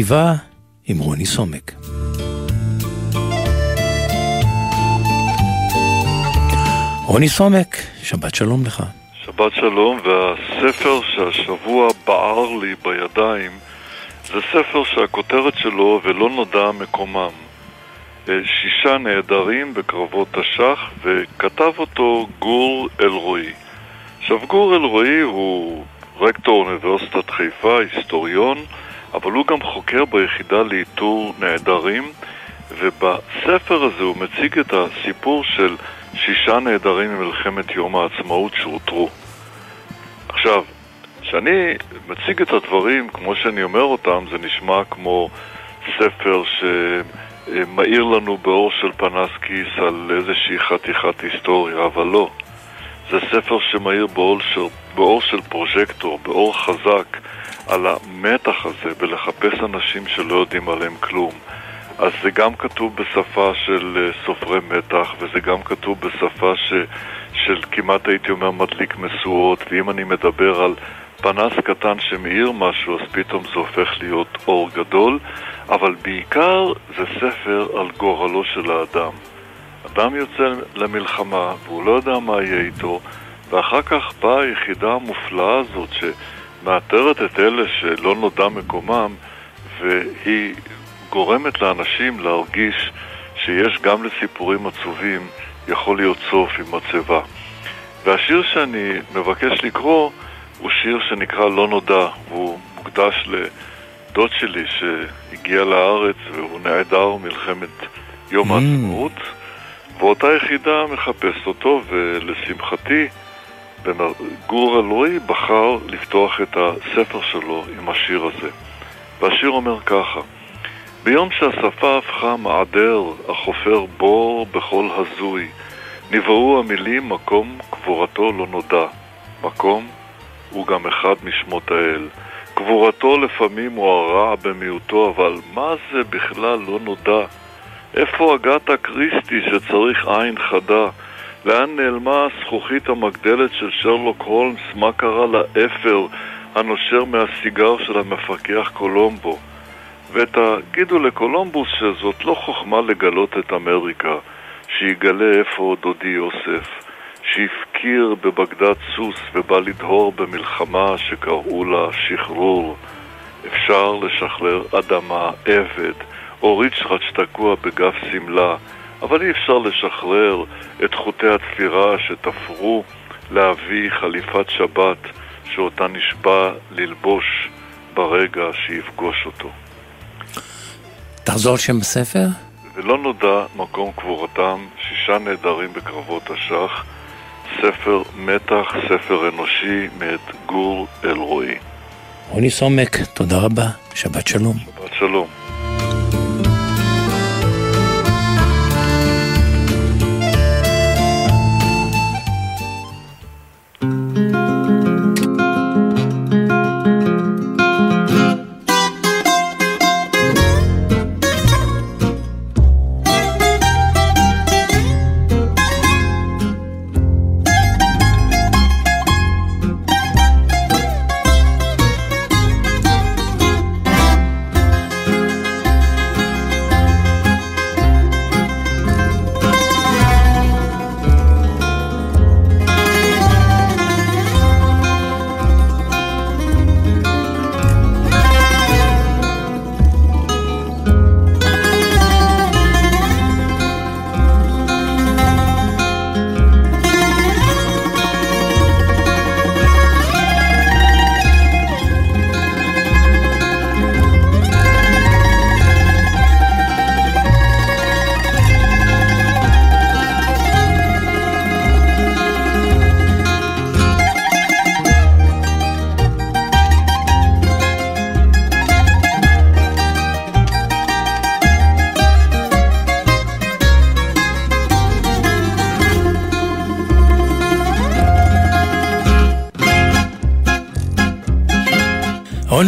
Speaker 5: שמחת הכתיבה עם רוני סומק. רוני סומק, שבת שלום לך.
Speaker 27: שבת שלום, והספר שהשבוע בער לי בידיים זה ספר שהכותרת שלו ולא נודע מקומם. אה, שישה נעדרים בקרבות תש"ח, וכתב אותו גור אלרועי. עכשיו, גור אלרועי הוא רקטור אוניברסיטת חיפה, היסטוריון, אבל הוא גם חוקר ביחידה לאיתור נעדרים, ובספר הזה הוא מציג את הסיפור של שישה נעדרים ממלחמת יום העצמאות שאותרו. עכשיו, כשאני מציג את הדברים כמו שאני אומר אותם, זה נשמע כמו ספר שמאיר לנו באור של פנסקיס על איזושהי חתיכת היסטוריה, אבל לא. זה ספר שמאיר באור של, באור של פרוז'קטור, באור חזק, על המתח הזה בלחפש אנשים שלא יודעים עליהם כלום. אז זה גם כתוב בשפה של אה, סופרי מתח, וזה גם כתוב בשפה ש, של כמעט הייתי אומר מדליק משואות, ואם אני מדבר על פנס קטן שמאיר משהו, אז פתאום זה הופך להיות אור גדול, אבל בעיקר זה ספר על גורלו של האדם. אדם יוצא למלחמה, והוא לא יודע מה יהיה איתו, ואחר כך באה היחידה המופלאה הזאת, שמאתרת את אלה שלא נודע מקומם, והיא גורמת לאנשים להרגיש שיש גם לסיפורים עצובים יכול להיות סוף עם מצבה. והשיר שאני מבקש לקרוא הוא שיר שנקרא לא נודע, והוא מוקדש לדוד שלי שהגיע לארץ והוא נעדר מלחמת יום mm. העצמאות, ואותה יחידה מחפשת אותו, ולשמחתי, גור אלרועי בחר לפתוח את הספר שלו עם השיר הזה. והשיר אומר ככה: ביום שהשפה הפכה מעדר, החופר בור בכל הזוי, נבראו המילים מקום קבורתו לא נודע. מקום הוא גם אחד משמות האל. קבורתו לפעמים הוא הרע במיעוטו, אבל מה זה בכלל לא נודע? איפה הגתה קריסטי שצריך עין חדה? לאן נעלמה הזכוכית המגדלת של שרלוק הולמס? מה קרה לאפר הנושר מהסיגר של המפקח קולומבו? ותגידו לקולומבוס שזאת לא חוכמה לגלות את אמריקה, שיגלה איפה דודי יוסף, שהפקיר בבגדד סוס ובא לדהור במלחמה שקראו לה שחרור. אפשר לשחרר אדמה, עבד, או ריצ'רד שתקוע בגף שמלה, אבל אי אפשר לשחרר את חוטי התפירה שתפרו להביא חליפת שבת שאותה נשבע ללבוש ברגע שיפגוש אותו.
Speaker 5: תחזור שם בספר?
Speaker 27: ולא נודע מקום קבורתם, שישה נעדרים בקרבות תש"ח, ספר מתח, ספר אנושי, מאת גור אלרועי.
Speaker 5: רוני סומק, תודה רבה, שבת שלום.
Speaker 27: שבת שלום.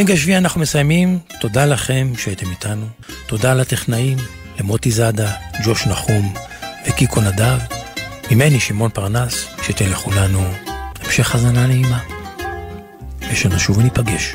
Speaker 5: העונג השביעי אנחנו מסיימים, תודה לכם שהייתם איתנו, תודה לטכנאים, למוטי זאדה, ג'וש נחום וקיקו נדב, ממני שמעון פרנס, שתהיה לכולנו המשך האזנה נעימה. ושנשוב וניפגש.